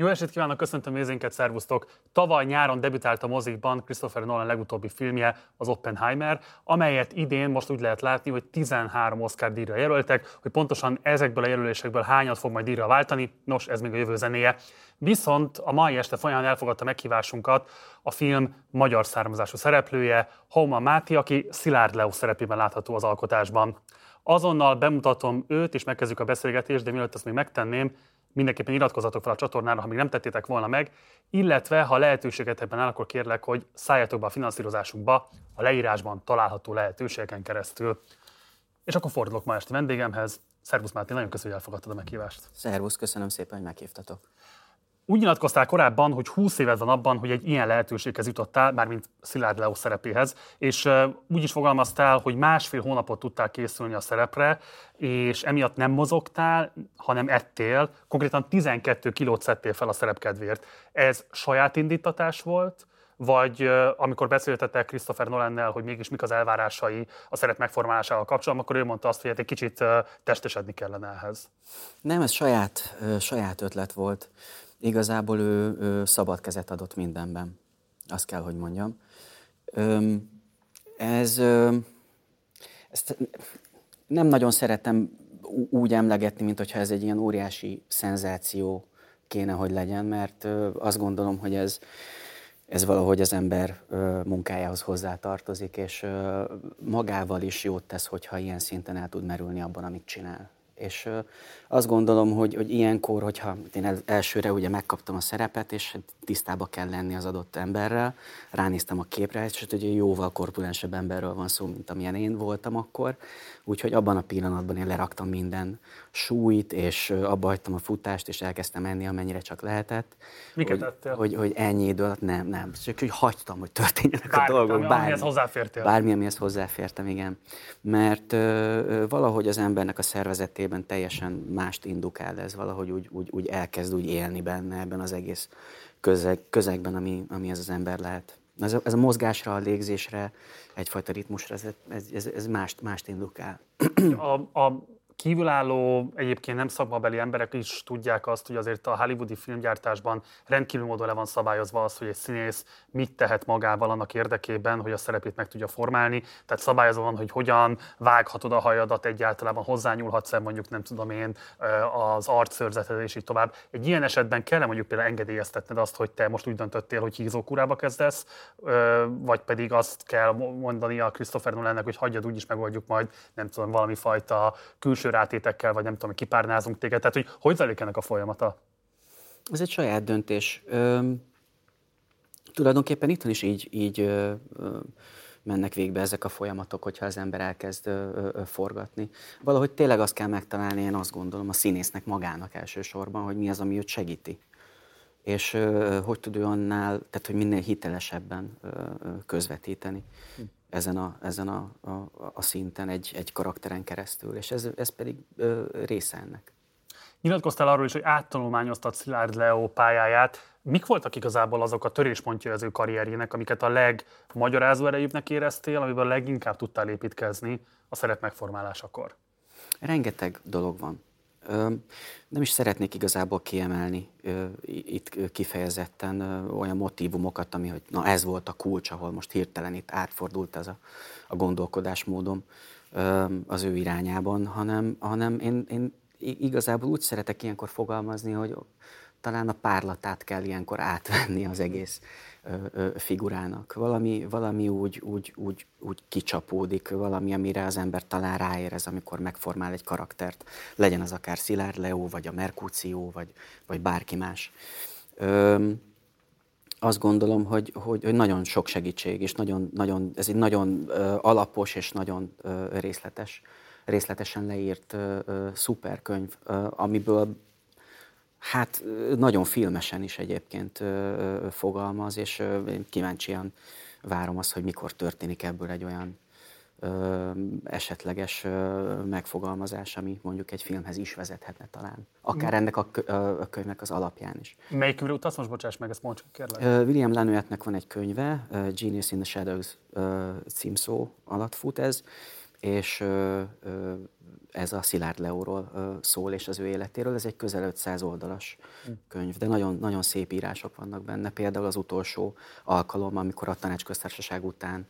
Jó estét kívánok, köszöntöm nézőinket, szervusztok! Tavaly nyáron debütált a mozikban Christopher Nolan legutóbbi filmje, az Oppenheimer, amelyet idén most úgy lehet látni, hogy 13 Oscar díjra jelöltek, hogy pontosan ezekből a jelölésekből hányat fog majd díjra váltani, nos, ez még a jövő zenéje. Viszont a mai este folyamán elfogadta meghívásunkat a film magyar származású szereplője, Homa Máti, aki Szilárd Leo szerepében látható az alkotásban. Azonnal bemutatom őt, és megkezdjük a beszélgetést, de mielőtt ezt még megtenném, mindenképpen iratkozatok fel a csatornára, ha még nem tettétek volna meg, illetve ha lehetőséget ebben áll, akkor kérlek, hogy szálljatok be a finanszírozásunkba a leírásban található lehetőségeken keresztül. És akkor fordulok ma este vendégemhez. Szervusz Máté, nagyon köszönöm, hogy elfogadtad a meghívást. Szervusz, köszönöm szépen, hogy meghívtatok. Úgy nyilatkoztál korábban, hogy 20 éved van abban, hogy egy ilyen lehetőséghez jutottál, mármint Szilárd Leo szerepéhez, és úgy is fogalmaztál, hogy másfél hónapot tudtál készülni a szerepre, és emiatt nem mozogtál, hanem ettél, konkrétan 12 kilót szedtél fel a szerepkedvéért. Ez saját indítatás volt, vagy amikor beszéltetek Christopher Nolannel, hogy mégis mik az elvárásai a szerep megformálásával kapcsolatban, akkor ő mondta azt, hogy hát egy kicsit testesedni kellene ehhez. Nem, ez saját, saját ötlet volt igazából ő, ő szabad kezet adott mindenben. Azt kell, hogy mondjam. Ez, ezt nem nagyon szeretem úgy emlegetni, mint hogyha ez egy ilyen óriási szenzáció kéne, hogy legyen, mert azt gondolom, hogy ez, ez valahogy az ember munkájához hozzátartozik, és magával is jót tesz, hogyha ilyen szinten el tud merülni abban, amit csinál. És azt gondolom, hogy, hogy ilyenkor, hogyha én elsőre ugye megkaptam a szerepet, és tisztába kell lenni az adott emberrel, ránéztem a képre, és hogy hát jóval korpulensebb emberről van szó, mint amilyen én voltam akkor, úgyhogy abban a pillanatban én leraktam minden súlyt, és abba hagytam a futást, és elkezdtem menni, amennyire csak lehetett. Miket hogy, hogy, hogy ennyi idő alatt nem, nem, csak hogy hagytam, hogy történjenek Bármi, a dolgok. Bármi, amihez hozzáfértél. Bármi, amihez hozzáfértem, igen. Mert ö, valahogy az embernek a szervezetében teljesen mást indukál ez, valahogy úgy, úgy, úgy elkezd úgy élni benne ebben az egész közeg, közegben, ami, ami ez az ember lehet. Ez a, ez a mozgásra, a légzésre, egyfajta ritmusra, ez, ez, ez, ez mást, mást indukál. A, a kívülálló, egyébként nem szakmabeli emberek is tudják azt, hogy azért a hollywoodi filmgyártásban rendkívül módon le van szabályozva az, hogy egy színész mit tehet magával annak érdekében, hogy a szerepét meg tudja formálni. Tehát szabályozva van, hogy hogyan vághatod a hajadat egyáltalában, hozzányúlhatsz-e mondjuk, nem tudom én, az arcszörzeted és így tovább. Egy ilyen esetben kell mondjuk például engedélyeztetned azt, hogy te most úgy döntöttél, hogy hízókúrába kezdesz, vagy pedig azt kell mondani a Christopher Nolannek, hogy hagyjad, úgyis megoldjuk majd, nem tudom, valami fajta külső rátétekkel, vagy nem tudom, kipárnázunk téged. Tehát, hogy hogy zajlik ennek a folyamata? Ez egy saját döntés. Ö, tulajdonképpen itt is így, így ö, ö, mennek végbe ezek a folyamatok, hogyha az ember elkezd ö, ö, forgatni. Valahogy tényleg azt kell megtalálni, én azt gondolom, a színésznek magának elsősorban, hogy mi az, ami őt segíti. És ö, hogy tud ő annál, tehát hogy minél hitelesebben ö, közvetíteni. Hm ezen a, ezen a, a, a szinten egy, egy karakteren keresztül, és ez, ez pedig ö, része ennek. Nyilatkoztál arról is, hogy áttanulmányoztad Szilárd Leo pályáját. Mik voltak igazából azok a töréspontja az ő karrierjének, amiket a legmagyarázó erejűbbnek éreztél, amiből leginkább tudtál építkezni a szerep megformálásakor? Rengeteg dolog van. Nem is szeretnék igazából kiemelni itt kifejezetten olyan motivumokat, ami, hogy na ez volt a kulcs, ahol most hirtelen itt átfordult ez a, a gondolkodásmódom az ő irányában, hanem, hanem én, én igazából úgy szeretek ilyenkor fogalmazni, hogy talán a párlatát kell ilyenkor átvenni az egész figurának. Valami, valami úgy, úgy, úgy, úgy kicsapódik, valami, amire az ember talán ráérez, amikor megformál egy karaktert. Legyen az akár Szilárd Leo, vagy a Merkúció, vagy, vagy bárki más. Ö, azt gondolom, hogy, hogy, hogy nagyon sok segítség, és nagyon, nagyon, ez egy nagyon ö, alapos és nagyon ö, részletes, részletesen leírt ö, ö, szuperkönyv, ö, amiből Hát nagyon filmesen is egyébként fogalmaz, és én kíváncsian várom azt, hogy mikor történik ebből egy olyan ö, esetleges ö, megfogalmazás, ami mondjuk egy filmhez is vezethetne talán. Akár ennek a, kö, a könyvnek az alapján is. Melyik utalsz? Most bocsáss meg, ezt mondjuk kérlek. William Lanoyetnek van egy könyve, Genius in the Shadows uh, címszó alatt fut ez, és ez a Szilárd Leóról szól, és az ő életéről. Ez egy közel 500 oldalas könyv, de nagyon, nagyon szép írások vannak benne. Például az utolsó alkalom, amikor a tanácsköztársaság után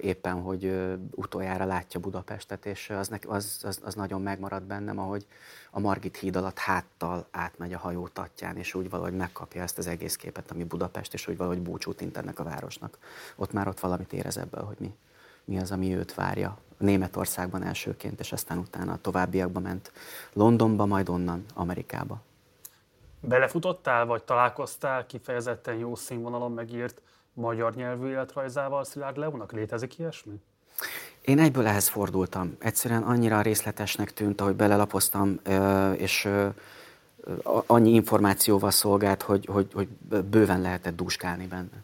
éppen, hogy utoljára látja Budapestet, és az, az, az, az nagyon megmarad bennem, ahogy a Margit híd alatt háttal átmegy a hajó tatján, és úgy valahogy megkapja ezt az egész képet, ami Budapest, és úgy valahogy búcsút int ennek a városnak. Ott már ott valamit érez ebből, hogy mi, mi az, ami őt várja. Németországban elsőként, és aztán utána a továbbiakba ment Londonba, majd onnan Amerikába. Belefutottál, vagy találkoztál kifejezetten jó színvonalon megírt magyar nyelvű életrajzával Szilárd Leónak? Létezik ilyesmi? Én egyből ehhez fordultam. Egyszerűen annyira részletesnek tűnt, ahogy belelapoztam, és annyi információval szolgált, hogy, hogy, hogy bőven lehetett dúskálni benne.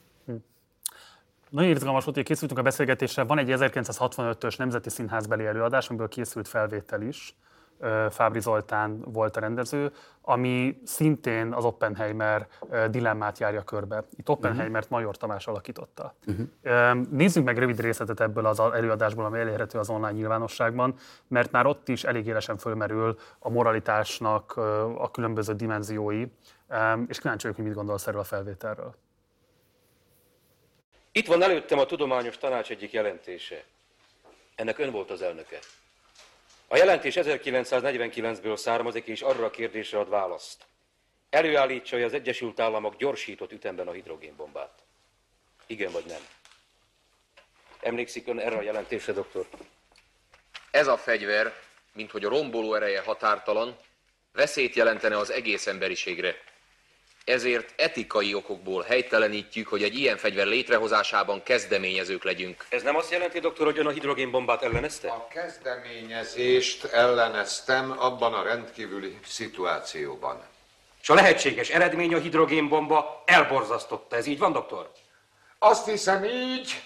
Nagyon izgalmas volt, hogy készültünk a beszélgetésre. Van egy 1965-ös Nemzeti Színházbeli előadás, amiből készült felvétel is. Fábri Zoltán volt a rendező, ami szintén az Oppenheimer dilemmát járja körbe. Itt Oppenheimert. Major Tamás alakította. Uh-huh. Nézzünk meg rövid részletet ebből az előadásból, ami elérhető az online nyilvánosságban, mert már ott is elég élesen fölmerül a moralitásnak a különböző dimenziói, és kíváncsi vagyok, hogy mit gondolsz erről a felvételről. Itt van előttem a Tudományos Tanács egyik jelentése. Ennek ön volt az elnöke. A jelentés 1949-ből származik, és arra a kérdésre ad választ. Előállítsa, az Egyesült Államok gyorsított ütemben a hidrogénbombát. Igen vagy nem? Emlékszik ön erre a jelentésre, doktor? Ez a fegyver, mint hogy a romboló ereje határtalan, veszélyt jelentene az egész emberiségre. Ezért etikai okokból helytelenítjük, hogy egy ilyen fegyver létrehozásában kezdeményezők legyünk. Ez nem azt jelenti, doktor, hogy ön a hidrogénbombát ellenezte? A kezdeményezést elleneztem abban a rendkívüli szituációban. És a lehetséges eredmény a hidrogénbomba elborzasztotta. Ez így van, doktor? Azt hiszem így.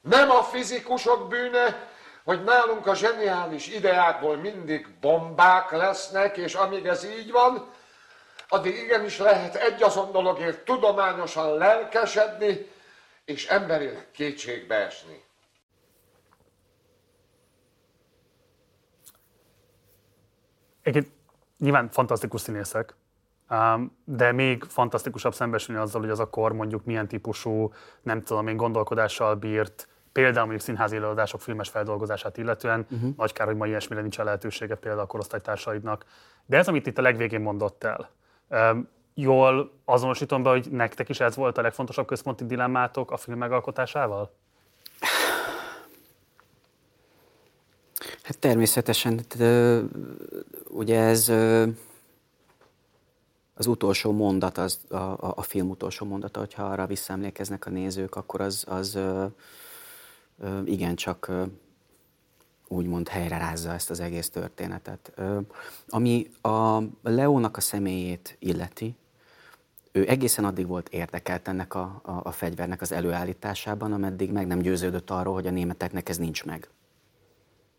Nem a fizikusok bűne, hogy nálunk a zseniális ideákból mindig bombák lesznek, és amíg ez így van, addig igenis lehet egy azon dologért tudományosan lelkesedni, és emberileg kétségbe esni. Egyébként nyilván fantasztikus színészek, de még fantasztikusabb szembesülni azzal, hogy az a kor mondjuk milyen típusú, nem tudom én, gondolkodással bírt, például mondjuk színházi előadások filmes feldolgozását illetően. Uh-huh. Nagy kár, hogy ma ilyesmire nincs a lehetősége például a korosztálytársaidnak. De ez, amit itt a legvégén mondott el, Jól azonosítom be, hogy nektek is ez volt a legfontosabb központi dilemmátok a film megalkotásával? Hát természetesen, ugye ez az utolsó mondat, az, a, a film utolsó mondata, hogyha arra visszaemlékeznek a nézők, akkor az, az igencsak úgymond helyre rázza ezt az egész történetet. Ami a Leónak a személyét illeti, ő egészen addig volt érdekelt ennek a, a, a fegyvernek az előállításában, ameddig meg nem győződött arról, hogy a németeknek ez nincs meg.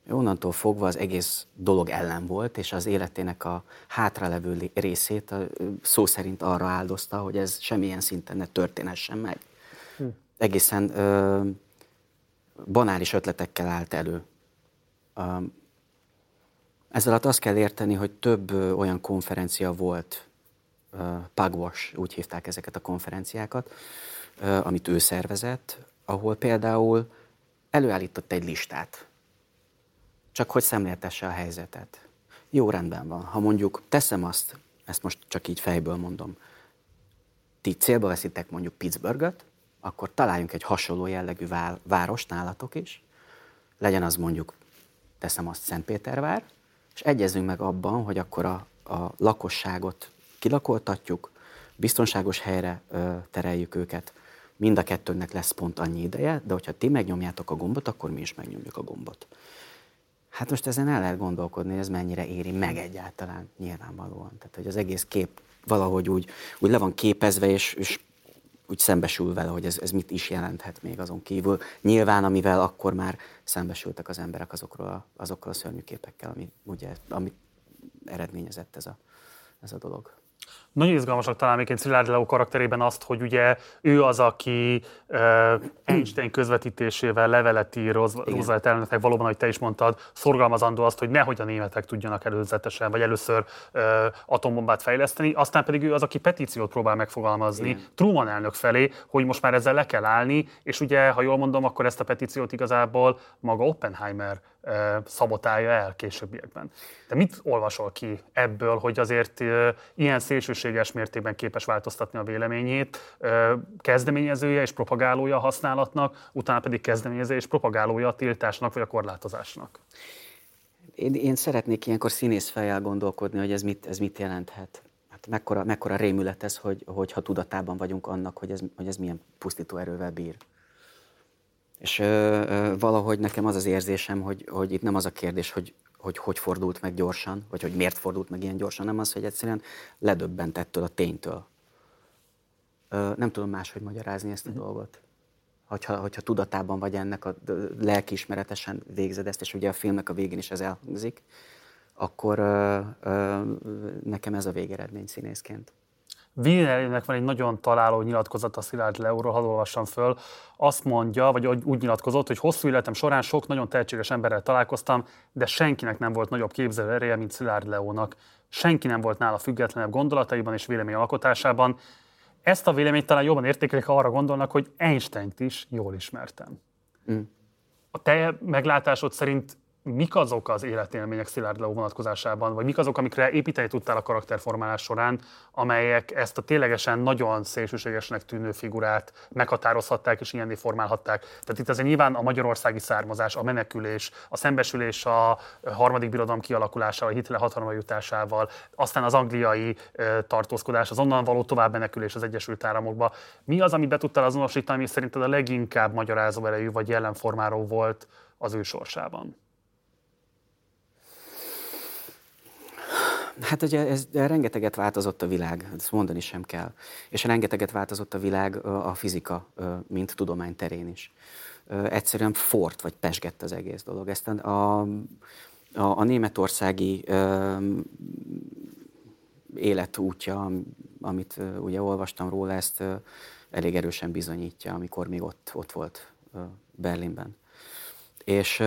Onnantól fogva az egész dolog ellen volt, és az életének a hátralevő részét a, szó szerint arra áldozta, hogy ez semmilyen szinten ne történessen meg. Hm. Egészen ö, banális ötletekkel állt elő ezzel alatt azt kell érteni, hogy több olyan konferencia volt, Pagwash, úgy hívták ezeket a konferenciákat, amit ő szervezett, ahol például előállított egy listát, csak hogy szemléltesse a helyzetet. Jó, rendben van. Ha mondjuk teszem azt, ezt most csak így fejből mondom, ti célba veszitek mondjuk Pittsburghet, akkor találjunk egy hasonló jellegű várost nálatok is, legyen az mondjuk teszem azt Szentpétervár, és egyezünk meg abban, hogy akkor a, a lakosságot kilakoltatjuk, biztonságos helyre ö, tereljük őket, mind a kettőnek lesz pont annyi ideje, de hogyha ti megnyomjátok a gombot, akkor mi is megnyomjuk a gombot. Hát most ezen el lehet gondolkodni, hogy ez mennyire éri meg egyáltalán nyilvánvalóan. Tehát, hogy az egész kép valahogy úgy, úgy le van képezve, és, és úgy szembesül vele, hogy ez, ez mit is jelenthet még azon kívül. Nyilván, amivel akkor már szembesültek az emberek azokról a, azokkal a szörnyű képekkel, ami, ugye, amit eredményezett ez a, ez a dolog. Nagyon izgalmasak talán még Szilárd Leo karakterében azt, hogy ugye ő az, aki uh, Einstein közvetítésével levelet ír Roosevelt elnöknek, valóban, ahogy te is mondtad, szorgalmazandó azt, hogy nehogy a németek tudjanak előzetesen, vagy először uh, atombombát fejleszteni, aztán pedig ő az, aki petíciót próbál megfogalmazni Igen. Truman elnök felé, hogy most már ezzel le kell állni, és ugye, ha jól mondom, akkor ezt a petíciót igazából maga Oppenheimer szabotálja el későbbiekben. De mit olvasol ki ebből, hogy azért ilyen szélsőséges mértékben képes változtatni a véleményét, kezdeményezője és propagálója a használatnak, utána pedig kezdeményezője és propagálója a tiltásnak vagy a korlátozásnak? Én, én szeretnék ilyenkor színész fejjel gondolkodni, hogy ez mit, ez mit jelenthet. Hát mekkora, mekkora rémület ez, hogy, hogyha tudatában vagyunk annak, hogy ez, hogy ez milyen pusztító erővel bír. És ö, ö, valahogy nekem az az érzésem, hogy, hogy itt nem az a kérdés, hogy, hogy hogy fordult meg gyorsan, vagy hogy miért fordult meg ilyen gyorsan, nem az, hogy egyszerűen ledöbbent ettől a ténytől. Ö, nem tudom máshogy magyarázni ezt a uh-huh. dolgot. Hogyha, hogyha tudatában vagy ennek, a lelkiismeretesen végzed ezt, és ugye a filmnek a végén is ez elhangzik, akkor ö, ö, nekem ez a végeredmény színészként. Wienernek van egy nagyon találó nyilatkozata Szilárd Leóról, hadd olvassam föl. Azt mondja, vagy úgy nyilatkozott, hogy hosszú életem során sok nagyon tehetséges emberrel találkoztam, de senkinek nem volt nagyobb képzelő ereje, mint Szilárd Leónak. Senki nem volt nála függetlenebb gondolataiban és vélemény alkotásában. Ezt a véleményt talán jobban értékelik, ha arra gondolnak, hogy Einstein-t is jól ismertem. Mm. A te meglátásod szerint mik azok az életélmények Szilárd Leó vonatkozásában, vagy mik azok, amikre építeni tudtál a karakterformálás során, amelyek ezt a ténylegesen nagyon szélsőségesnek tűnő figurát meghatározhatták és ilyenné formálhatták. Tehát itt azért nyilván a magyarországi származás, a menekülés, a szembesülés a harmadik birodalom kialakulásával, a Hitler hatalomra jutásával, aztán az angliai tartózkodás, az onnan való tovább menekülés az Egyesült Államokba. Mi az, amit be tudtál azonosítani, ami szerinted a leginkább magyarázó erejű vagy jelenformáló volt az ő sorsában? Hát ugye ez, rengeteget változott a világ, ezt mondani sem kell. És rengeteget változott a világ a fizika, mint tudomány terén is. Egyszerűen fort vagy pesgett az egész dolog. Ezt a, a, a németországi életútja, amit ugye olvastam róla, ezt elég erősen bizonyítja, amikor még ott, ott volt Berlinben. És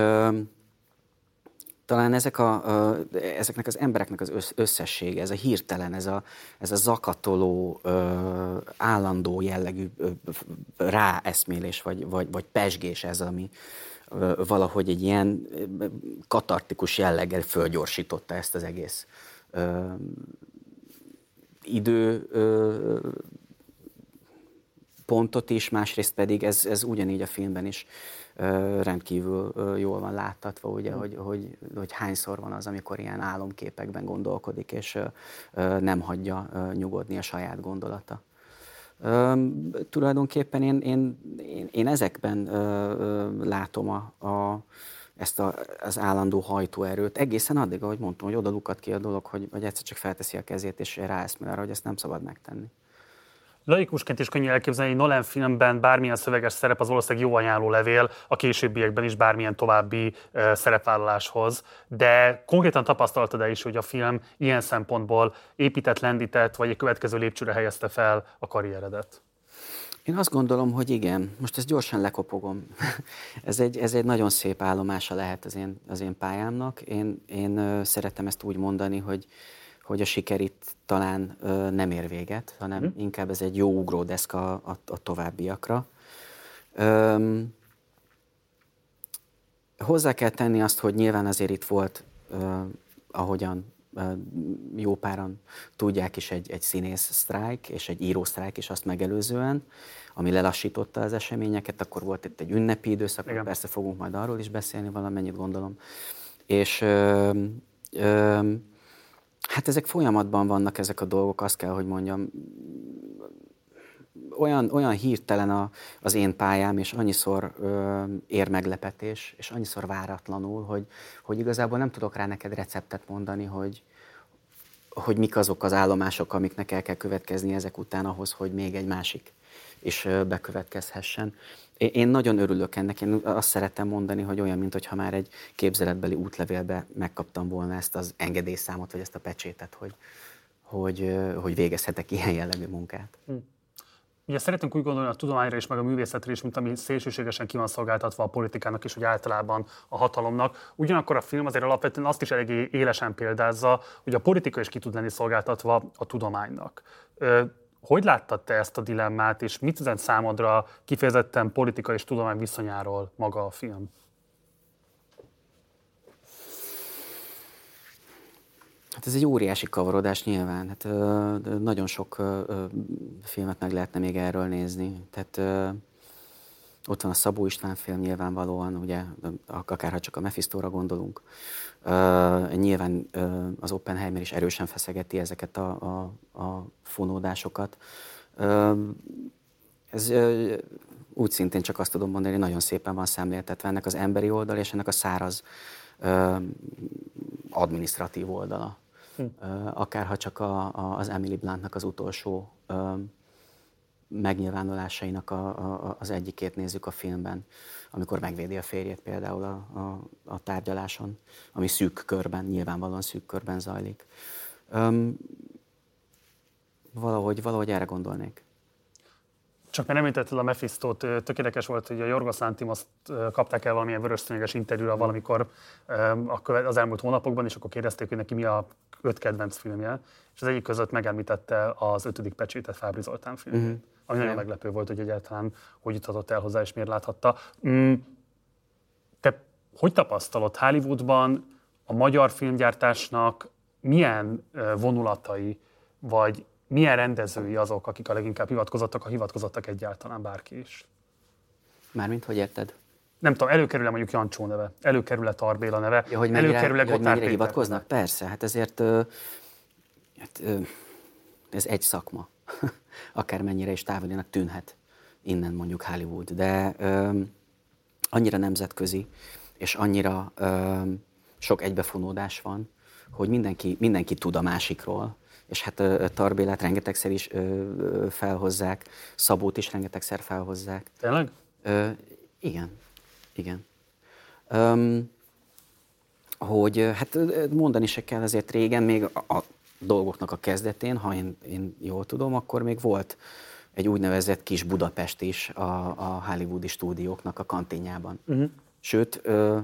talán ezek a, ezeknek az embereknek az összessége, ez a hirtelen, ez a, ez a zakatoló, állandó jellegű ráeszmélés, vagy, vagy, vagy pesgés ez, ami valahogy egy ilyen katartikus jelleggel fölgyorsította ezt az egész idő pontot is, másrészt pedig ez, ez ugyanígy a filmben is rendkívül jól van láttatva, ugye, hogy, hogy, hogy hányszor van az, amikor ilyen álomképekben gondolkodik, és nem hagyja nyugodni a saját gondolata. Tulajdonképpen én, én, én, én ezekben látom a, a, ezt a, az állandó hajtóerőt, egészen addig, ahogy mondtam, hogy oda lukat ki a dolog, hogy, hogy egyszer csak felteszi a kezét, és ráeszmél arra, hogy ezt nem szabad megtenni laikusként is könnyű elképzelni, hogy Nolan filmben bármilyen szöveges szerep az valószínűleg jó ajánló levél a későbbiekben is bármilyen további uh, szerepvállaláshoz, de konkrétan tapasztaltad-e is, hogy a film ilyen szempontból épített, lendített, vagy egy következő lépcsőre helyezte fel a karrieredet? Én azt gondolom, hogy igen. Most ezt gyorsan lekopogom. ez, egy, ez egy nagyon szép állomása lehet az én, az én pályámnak. Én, én szeretem ezt úgy mondani, hogy hogy a siker itt talán ö, nem ér véget, hanem mm. inkább ez egy jó ugródeszka a, a, továbbiakra. Öm, hozzá kell tenni azt, hogy nyilván azért itt volt, ö, ahogyan ö, jó páran tudják is egy, egy színész sztrájk és egy író sztrájk is azt megelőzően, ami lelassította az eseményeket, akkor volt itt egy ünnepi időszak, Igen. persze fogunk majd arról is beszélni valamennyit gondolom. És ö, ö, Hát ezek folyamatban vannak ezek a dolgok, azt kell, hogy mondjam. Olyan, olyan hirtelen a, az én pályám, és annyiszor ö, ér meglepetés, és annyiszor váratlanul, hogy, hogy igazából nem tudok rá neked receptet mondani, hogy, hogy mik azok az állomások, amiknek el kell következni ezek után ahhoz, hogy még egy másik is bekövetkezhessen. Én nagyon örülök ennek, én azt szeretem mondani, hogy olyan, mintha már egy képzeletbeli útlevélbe megkaptam volna ezt az engedélyszámot, vagy ezt a pecsétet, hogy, hogy, hogy végezhetek ilyen jellegű munkát. Hm. Ugye szeretünk úgy gondolni a tudományra és meg a művészetre is, mint ami szélsőségesen ki van szolgáltatva a politikának és úgy általában a hatalomnak. Ugyanakkor a film azért alapvetően azt is eléggé élesen példázza, hogy a politika is ki tud lenni szolgáltatva a tudománynak. Hogy láttad te ezt a dilemmát, és mit üzent számodra kifejezetten politika és tudomány viszonyáról maga a film? Hát ez egy óriási kavarodás nyilván. Hát, ö, nagyon sok ö, filmet meg lehetne még erről nézni. Tehát ö, ott van a Szabó István film nyilvánvalóan, ugye, akár ha csak a Mephistóra gondolunk. Uh, nyilván uh, az Oppenheimer is erősen feszegeti ezeket a, a, a fonódásokat. Uh, ez uh, úgy szintén csak azt tudom mondani, hogy nagyon szépen van szemléltetve ennek az emberi oldal és ennek a száraz uh, administratív oldala. Hm. Uh, akár ha csak a, a, az Emily Bluntnak az utolsó uh, megnyilvánulásainak a, a, az egyikét nézzük a filmben, amikor megvédi a férjét például a, a, a tárgyaláson, ami szűk körben, nyilvánvalóan szűk körben zajlik. Um, valahogy, valahogy erre gondolnék. Csak mert említetted a Mephistot, tökéletes volt, hogy a Jorgos Lantimos kapták el valamilyen vörös interjúra valamikor az elmúlt hónapokban, és akkor kérdezték, hogy neki mi a öt kedvenc filmje, és az egyik között megemlítette az ötödik pecsétet Fábri Zoltán filmjét. Uh-huh ami nagyon meglepő volt, hogy egyáltalán hogy juthatott el hozzá, és miért láthatta. Mm, te hogy tapasztalod Hollywoodban a magyar filmgyártásnak milyen vonulatai, vagy milyen rendezői azok, akik a leginkább hivatkozottak, ha hivatkozottak egyáltalán bárki is? Mármint, hogy érted? Nem tudom, előkerül-e mondjuk Jancsó neve, előkerül-e Tarbéla neve, ja, hogy mennyire, előkerül-e hogy mennyire hivatkoznak? Persze, hát ezért hát, ez egy szakma. akármennyire is távolinak tűnhet innen mondjuk Hollywood, de ö, annyira nemzetközi, és annyira ö, sok egybefonódás van, hogy mindenki, mindenki tud a másikról, és hát Tarbélát rengetegszer is ö, felhozzák, Szabót is rengetegszer felhozzák. Tényleg? Ö, igen, igen. Öm, hogy hát mondani se kell, azért régen még a, a dolgoknak a kezdetén, ha én, én jól tudom, akkor még volt egy úgynevezett kis Budapest is a, a hollywoodi stúdióknak a kantinjában. Uh-huh. Sőt, ö,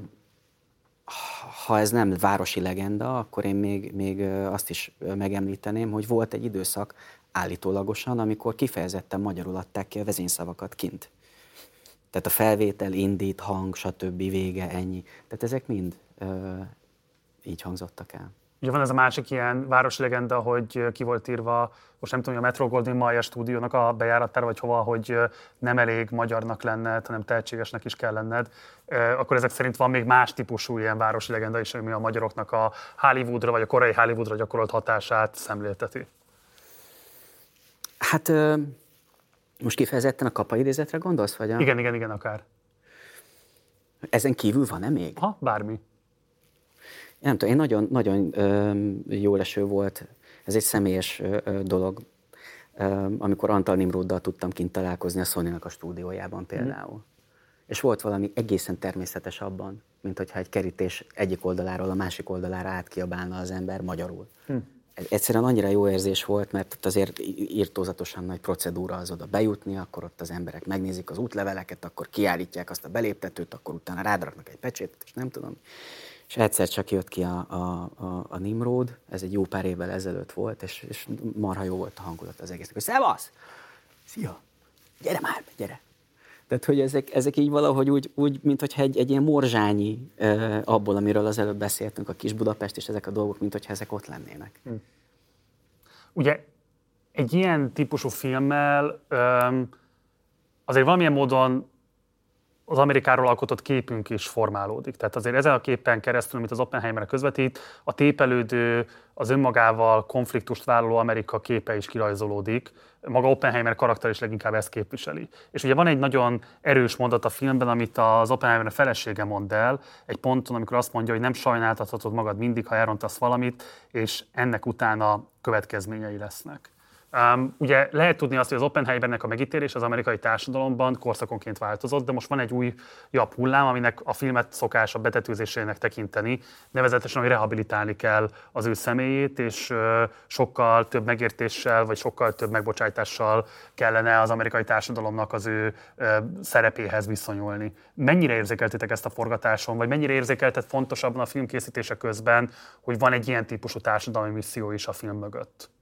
ha ez nem városi legenda, akkor én még, még azt is megemlíteném, hogy volt egy időszak állítólagosan, amikor kifejezetten magyarul adták ki a vezényszavakat kint. Tehát a felvétel, indít, hang, stb. vége, ennyi. Tehát ezek mind ö, így hangzottak el. Ugye van ez a másik ilyen városi legenda, hogy ki volt írva, most nem tudom, hogy a Metro Goldwyn Mayer stúdiónak a bejáratára, vagy hova, hogy nem elég magyarnak lenned, hanem tehetségesnek is kell lenned. Akkor ezek szerint van még más típusú ilyen városi legenda is, ami a magyaroknak a Hollywoodra, vagy a korai Hollywoodra gyakorolt hatását szemlélteti. Hát most kifejezetten a kapa idézetre gondolsz, vagy a... Igen, igen, igen, akár. Ezen kívül van-e még? Ha, bármi nem tudom, én nagyon, nagyon jó leső volt, ez egy személyes dolog, amikor Antal Nimroddal tudtam kint találkozni a sony a stúdiójában például. Mm. És volt valami egészen természetes abban, mint hogyha egy kerítés egyik oldaláról a másik oldalára átkiabálna az ember magyarul. Mm. Egyszerűen annyira jó érzés volt, mert ott azért írtózatosan nagy procedúra az oda bejutni, akkor ott az emberek megnézik az útleveleket, akkor kiállítják azt a beléptetőt, akkor utána rádraknak egy pecsétet, és nem tudom. És egyszer csak jött ki a, a, a, a Nimrod, ez egy jó pár évvel ezelőtt volt, és, és marha jó volt a hangulat az egésznek, hogy szevasz! Szia! Gyere már, gyere! Tehát, hogy ezek, ezek így valahogy úgy, úgy mint hogyha egy, egy ilyen morzsányi eh, abból, amiről az előbb beszéltünk, a kis Budapest, és ezek a dolgok, mint hogyha ezek ott lennének. Hm. Ugye egy ilyen típusú filmmel um, azért valamilyen módon az Amerikáról alkotott képünk is formálódik. Tehát azért ezen a képen keresztül, amit az Oppenheimer közvetít, a tépelődő, az önmagával konfliktust vállaló Amerika képe is kirajzolódik. Maga Oppenheimer karakter is leginkább ezt képviseli. És ugye van egy nagyon erős mondat a filmben, amit az Oppenheimer felesége mond el, egy ponton, amikor azt mondja, hogy nem sajnáltathatod magad mindig, ha elrontasz valamit, és ennek utána következményei lesznek. Um, ugye lehet tudni azt, hogy az Oppenheimernek a megítélés az amerikai társadalomban korszakonként változott, de most van egy új jobb hullám, aminek a filmet szokás a betetőzésének tekinteni, nevezetesen, hogy rehabilitálni kell az ő személyét, és uh, sokkal több megértéssel, vagy sokkal több megbocsájtással kellene az amerikai társadalomnak az ő uh, szerepéhez viszonyulni. Mennyire érzékeltétek ezt a forgatáson, vagy mennyire érzékeltet fontosabban a filmkészítése közben, hogy van egy ilyen típusú társadalmi misszió is a film mögött?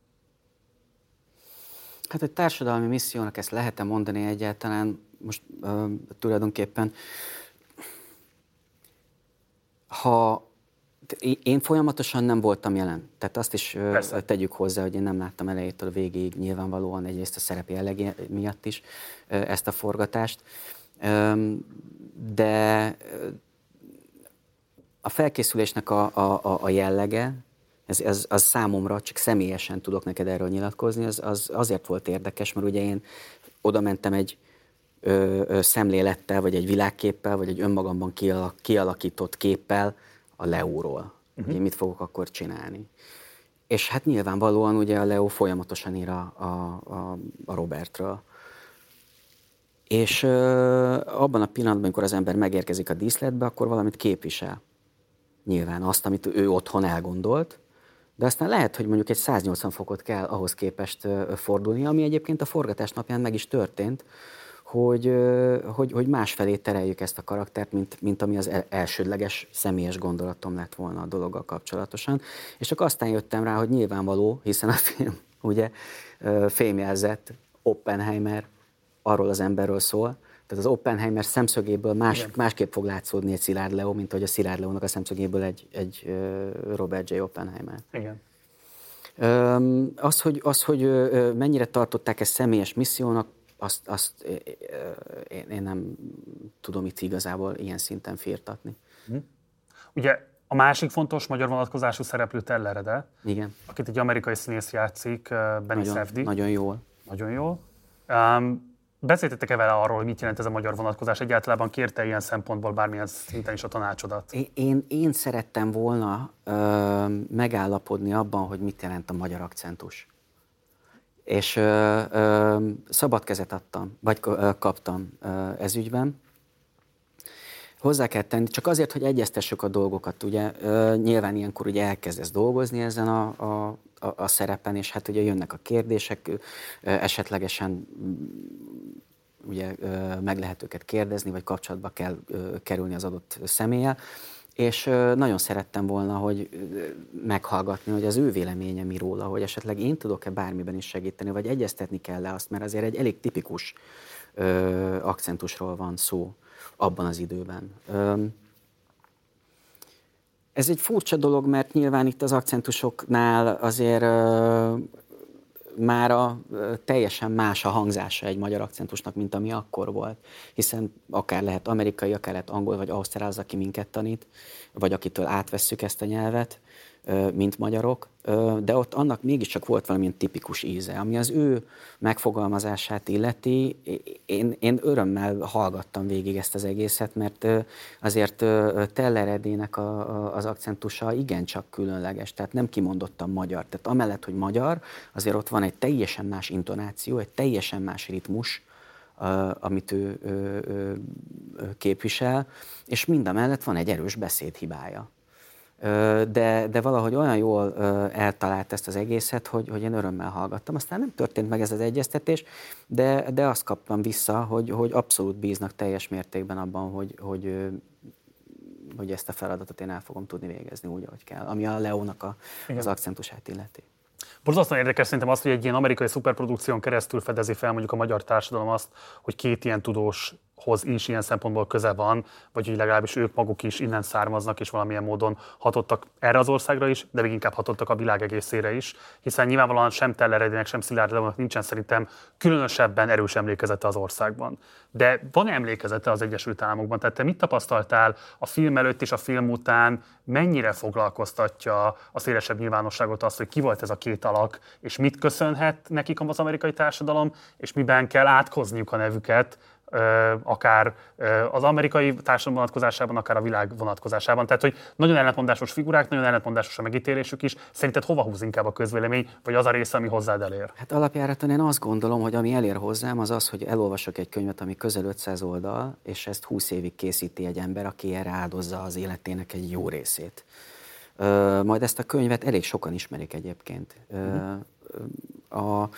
Hát egy társadalmi missziónak ezt lehet-e mondani egyáltalán most uh, tulajdonképpen, ha én folyamatosan nem voltam jelen. Tehát azt is Persze. tegyük hozzá, hogy én nem láttam elejétől végéig nyilvánvalóan egyrészt a szerep jellegé miatt is ezt a forgatást. De a felkészülésnek a, a, a jellege, ez, ez, az számomra, csak személyesen tudok neked erről nyilatkozni, az, az azért volt érdekes, mert ugye én oda mentem egy ö, ö, szemlélettel, vagy egy világképpel, vagy egy önmagamban kialak, kialakított képpel a Leóról. Uh-huh. Hogy mit fogok akkor csinálni. És hát nyilvánvalóan ugye a Leo folyamatosan ír a, a, a, a Robertről. És ö, abban a pillanatban, amikor az ember megérkezik a díszletbe, akkor valamit képvisel. Nyilván azt, amit ő otthon elgondolt, de aztán lehet, hogy mondjuk egy 180 fokot kell ahhoz képest fordulni, ami egyébként a forgatás napján meg is történt, hogy, hogy, hogy másfelé tereljük ezt a karaktert, mint, mint ami az elsődleges személyes gondolatom lett volna a dologgal kapcsolatosan. És csak aztán jöttem rá, hogy nyilvánvaló, hiszen a film ugye fémjelzett Oppenheimer arról az emberről szól, tehát az Oppenheimer szemszögéből más, másképp fog látszódni egy Szilárd Leo, mint hogy a Szilárd Leónak a szemszögéből egy, egy Robert J. Oppenheimer. Igen. Az, hogy, az, hogy mennyire tartották ezt személyes missziónak, azt, azt én, én nem tudom itt igazából ilyen szinten firtatni. Hm. Ugye a másik fontos magyar vonatkozású szereplő Tellerede, Igen. akit egy amerikai színész játszik, Benny nagyon, Safdie. Nagyon jól. Nagyon jól. Um, Beszéltetek-e vele arról, hogy mit jelent ez a magyar vonatkozás? Egyáltalán kérte ilyen szempontból bármilyen szinten is a tanácsodat? Én, én, szerettem volna ö, megállapodni abban, hogy mit jelent a magyar akcentus. És ö, ö, szabad kezet adtam, vagy ö, kaptam ö, ez ügyben. Hozzá kell tenni, csak azért, hogy egyeztessük a dolgokat. Ugye ö, nyilván ilyenkor ugye elkezdesz dolgozni ezen a, a, a, a szerepen, és hát ugye jönnek a kérdések, esetlegesen ugye meg lehet őket kérdezni, vagy kapcsolatba kell kerülni az adott személlyel. És nagyon szerettem volna, hogy meghallgatni, hogy az ő véleménye mi róla, hogy esetleg én tudok-e bármiben is segíteni, vagy egyeztetni kell-e azt, mert azért egy elég tipikus ö, akcentusról van szó abban az időben. Ö, ez egy furcsa dolog, mert nyilván itt az akcentusoknál azért már a, teljesen más a hangzása egy magyar akcentusnak, mint ami akkor volt. Hiszen akár lehet amerikai, akár lehet angol, vagy ausztrál az, aki minket tanít, vagy akitől átvesszük ezt a nyelvet mint magyarok, de ott annak mégiscsak volt valamilyen tipikus íze, ami az ő megfogalmazását illeti. Én, én örömmel hallgattam végig ezt az egészet, mert azért Teller Edének a, a, az akcentusa igencsak különleges, tehát nem kimondottan magyar. Tehát amellett, hogy magyar, azért ott van egy teljesen más intonáció, egy teljesen más ritmus, amit ő, ő, ő képvisel, és mind a mellett van egy erős beszédhibája de, de valahogy olyan jól eltalált ezt az egészet, hogy, hogy én örömmel hallgattam. Aztán nem történt meg ez az egyeztetés, de, de azt kaptam vissza, hogy, hogy abszolút bíznak teljes mértékben abban, hogy, hogy, hogy ezt a feladatot én el fogom tudni végezni úgy, ahogy kell, ami a Leónak a, az akcentusát illeti. Borzasztóan érdekes szerintem azt, hogy egy ilyen amerikai szuperprodukción keresztül fedezi fel mondjuk a magyar társadalom azt, hogy két ilyen tudós hoz is ilyen szempontból köze van, vagy hogy legalábbis ők maguk is innen származnak, és valamilyen módon hatottak erre az országra is, de még inkább hatottak a világ egészére is, hiszen nyilvánvalóan sem Teller sem Szilárd Leónak nincsen szerintem különösebben erős emlékezete az országban. De van emlékezete az Egyesült Államokban? Tehát te mit tapasztaltál a film előtt és a film után, mennyire foglalkoztatja a szélesebb nyilvánosságot az, hogy ki volt ez a két alak, és mit köszönhet nekik az amerikai társadalom, és miben kell átkozniuk a nevüket, akár az amerikai társadalom vonatkozásában, akár a világ vonatkozásában. Tehát, hogy nagyon ellentmondásos figurák, nagyon ellentmondásos a megítélésük is. Szerinted hova húz inkább a közvélemény, vagy az a része, ami hozzád elér? Hát alapjáraton én azt gondolom, hogy ami elér hozzám, az az, hogy elolvasok egy könyvet, ami közel 500 oldal, és ezt 20 évig készíti egy ember, aki erre áldozza az életének egy jó részét. Majd ezt a könyvet elég sokan ismerik egyébként. Uh-huh. A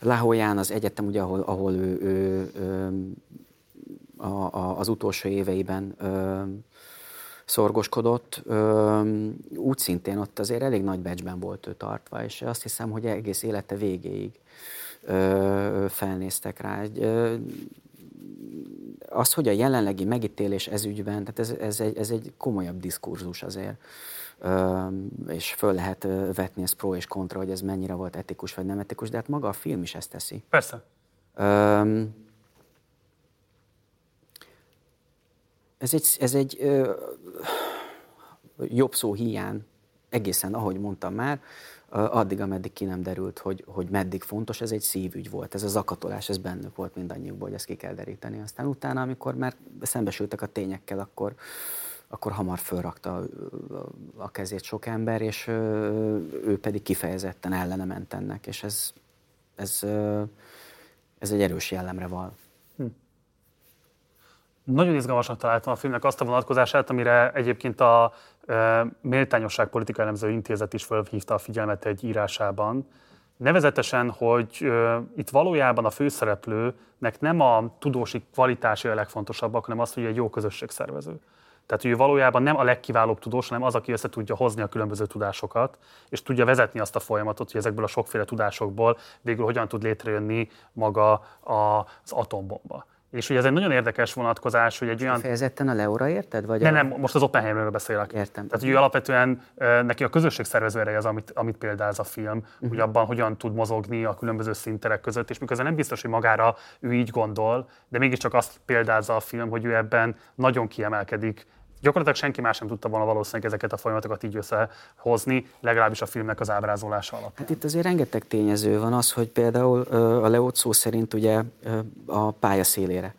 Lahoyán az egyetem, ugye, ahol, ahol ő, ő, ő a, a, az utolsó éveiben ö, szorgoskodott, ö, úgy szintén ott azért elég nagy becsben volt ő tartva, és azt hiszem, hogy egész élete végéig ö, felnéztek rá. Ö, az, hogy a jelenlegi megítélés ez ügyben, tehát ez, ez, egy, ez egy komolyabb diskurzus azért és föl lehet vetni ezt pro és kontra, hogy ez mennyire volt etikus vagy nem etikus, de hát maga a film is ezt teszi. Persze. Ez egy, ez egy jobb szó hiány, egészen ahogy mondtam már, addig, ameddig ki nem derült, hogy, hogy meddig fontos, ez egy szívügy volt. Ez a zakatolás, ez bennük volt mindannyiukból, hogy ezt ki kell deríteni. Aztán utána, amikor már szembesültek a tényekkel, akkor, akkor hamar fölrakta a kezét sok ember, és ő pedig kifejezetten ellene ment ennek, és ez, ez, ez egy erős jellemre val. Hm. Nagyon izgalmasnak találtam a filmnek azt a vonatkozását, amire egyébként a e, Méltányosság Politika Elemző Intézet is felhívta a figyelmet egy írásában. Nevezetesen, hogy itt valójában a főszereplőnek nem a tudósi kvalitási a legfontosabbak, hanem az, hogy egy jó közösségszervező. Tehát ő valójában nem a legkiválóbb tudós, hanem az, aki össze tudja hozni a különböző tudásokat, és tudja vezetni azt a folyamatot, hogy ezekből a sokféle tudásokból végül hogyan tud létrejönni maga az atombomba. És ugye ez egy nagyon érdekes vonatkozás, hogy egy olyan... Fejezetten a Leora érted? Vagy ne, a... nem, most az Oppenheimerről beszélek. Értem. Tehát, ő alapvetően neki a közösségszervező ereje az, amit, amit példáz a film, uh-huh. hogy abban hogyan tud mozogni a különböző szinterek között, és miközben nem biztos, hogy magára ő így gondol, de mégiscsak azt példázza a film, hogy ő ebben nagyon kiemelkedik, Gyakorlatilag senki más nem tudta volna valószínűleg ezeket a folyamatokat így összehozni, legalábbis a filmnek az ábrázolása alatt. Hát itt azért rengeteg tényező van az, hogy például a Leót szó szerint ugye a pálya szélére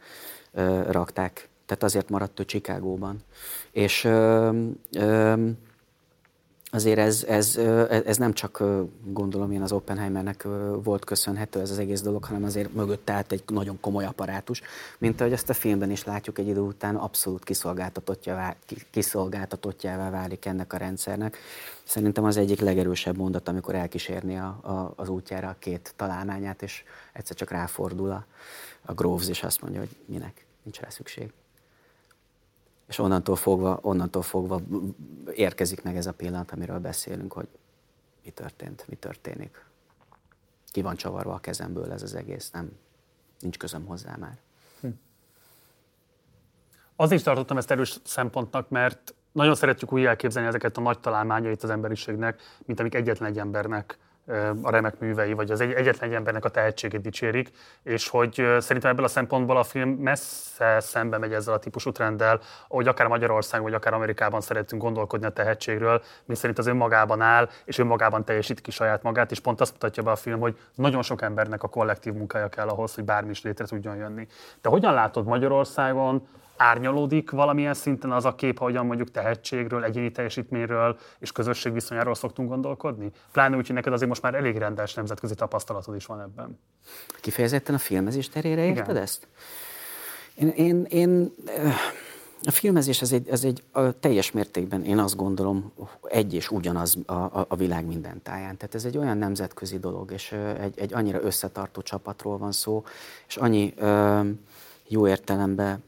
rakták. Tehát azért maradt ő Csikágóban. És azért ez, ez, ez nem csak gondolom én az Oppenheimernek volt köszönhető ez az egész dolog, hanem azért mögött állt egy nagyon komoly apparátus, mint ahogy ezt a filmben is látjuk egy idő után abszolút kiszolgáltatottjává, kiszolgáltatottjává válik ennek a rendszernek. Szerintem az egyik legerősebb mondat, amikor elkísérni a, a, az útjára a két találmányát, és egyszer csak ráfordul a, a Groves, és azt mondja, hogy minek, nincs rá szükség és onnantól fogva, onnantól fogva érkezik meg ez a pillanat, amiről beszélünk, hogy mi történt, mi történik. Ki van csavarva a kezemből ez az egész, nem, nincs közöm hozzá már. Hm. Azért tartottam ezt erős szempontnak, mert nagyon szeretjük úgy elképzelni ezeket a nagy találmányait az emberiségnek, mint amik egyetlen egy embernek a remek művei, vagy az egy, egyetlen egy embernek a tehetségét dicsérik, és hogy szerintem ebből a szempontból a film messze szembe megy ezzel a típusú trenddel, hogy akár Magyarország, vagy akár Amerikában szeretünk gondolkodni a tehetségről, mi szerint az önmagában áll, és önmagában teljesít ki saját magát, és pont azt mutatja be a film, hogy nagyon sok embernek a kollektív munkája kell ahhoz, hogy bármi is létre tudjon jönni. De hogyan látod Magyarországon árnyalódik valamilyen szinten az a kép, ahogyan mondjuk tehetségről, egyéni teljesítményről és közösségviszonyáról szoktunk gondolkodni? Pláne úgy, hogy neked azért most már elég rendes nemzetközi tapasztalatod is van ebben. Kifejezetten a filmezés terére érted Igen. ezt? Én, én, én, a filmezés az egy, az egy a teljes mértékben, én azt gondolom, egy és ugyanaz a, a, a világ minden táján. Tehát ez egy olyan nemzetközi dolog, és egy, egy annyira összetartó csapatról van szó, és annyi... Ö, jó értelemben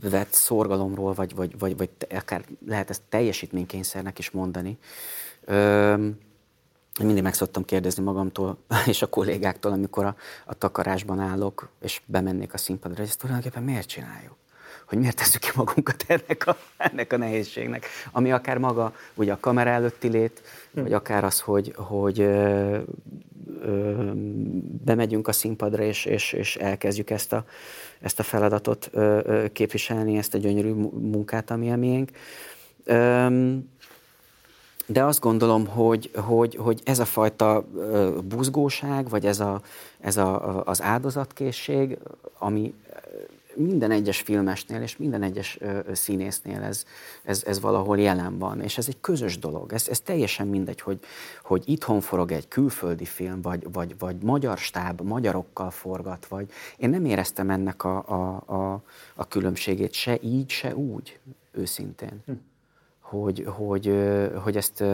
vett szorgalomról, vagy, vagy, vagy, vagy akár lehet ezt teljesítménykényszernek is mondani. Ö, mindig meg szoktam kérdezni magamtól és a kollégáktól, amikor a, a takarásban állok, és bemennék a színpadra, hogy ezt tulajdonképpen miért csináljuk? Hogy miért tesszük ki magunkat ennek a, ennek a nehézségnek? Ami akár maga ugye a kamera előtti lét, hm. vagy akár az, hogy, hogy ö, ö, bemegyünk a színpadra, és, és, és elkezdjük ezt a, ezt a feladatot ö, ö, képviselni, ezt a gyönyörű munkát, ami a miénk. Ö, de azt gondolom, hogy, hogy, hogy ez a fajta buzgóság, vagy ez, a, ez a, az áldozatkészség, ami minden egyes filmesnél és minden egyes színésznél ez, ez, ez valahol jelen van, és ez egy közös dolog. Ez, ez teljesen mindegy, hogy, hogy itthon forog egy külföldi film, vagy, vagy, vagy magyar stáb, magyarokkal forgat, vagy én nem éreztem ennek a, a, a, a különbségét se így, se úgy, őszintén. Hm. Hogy, hogy, hogy ezt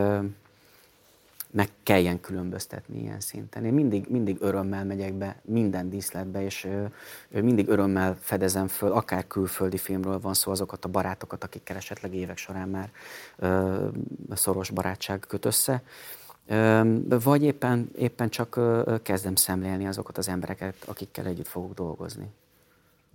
meg kelljen különböztetni ilyen szinten. Én mindig, mindig örömmel megyek be minden díszletbe, és mindig örömmel fedezem föl, akár külföldi filmről van szó, azokat a barátokat, akikkel esetleg évek során már szoros barátság köt össze. Vagy éppen, éppen csak kezdem szemlélni azokat az embereket, akikkel együtt fogok dolgozni.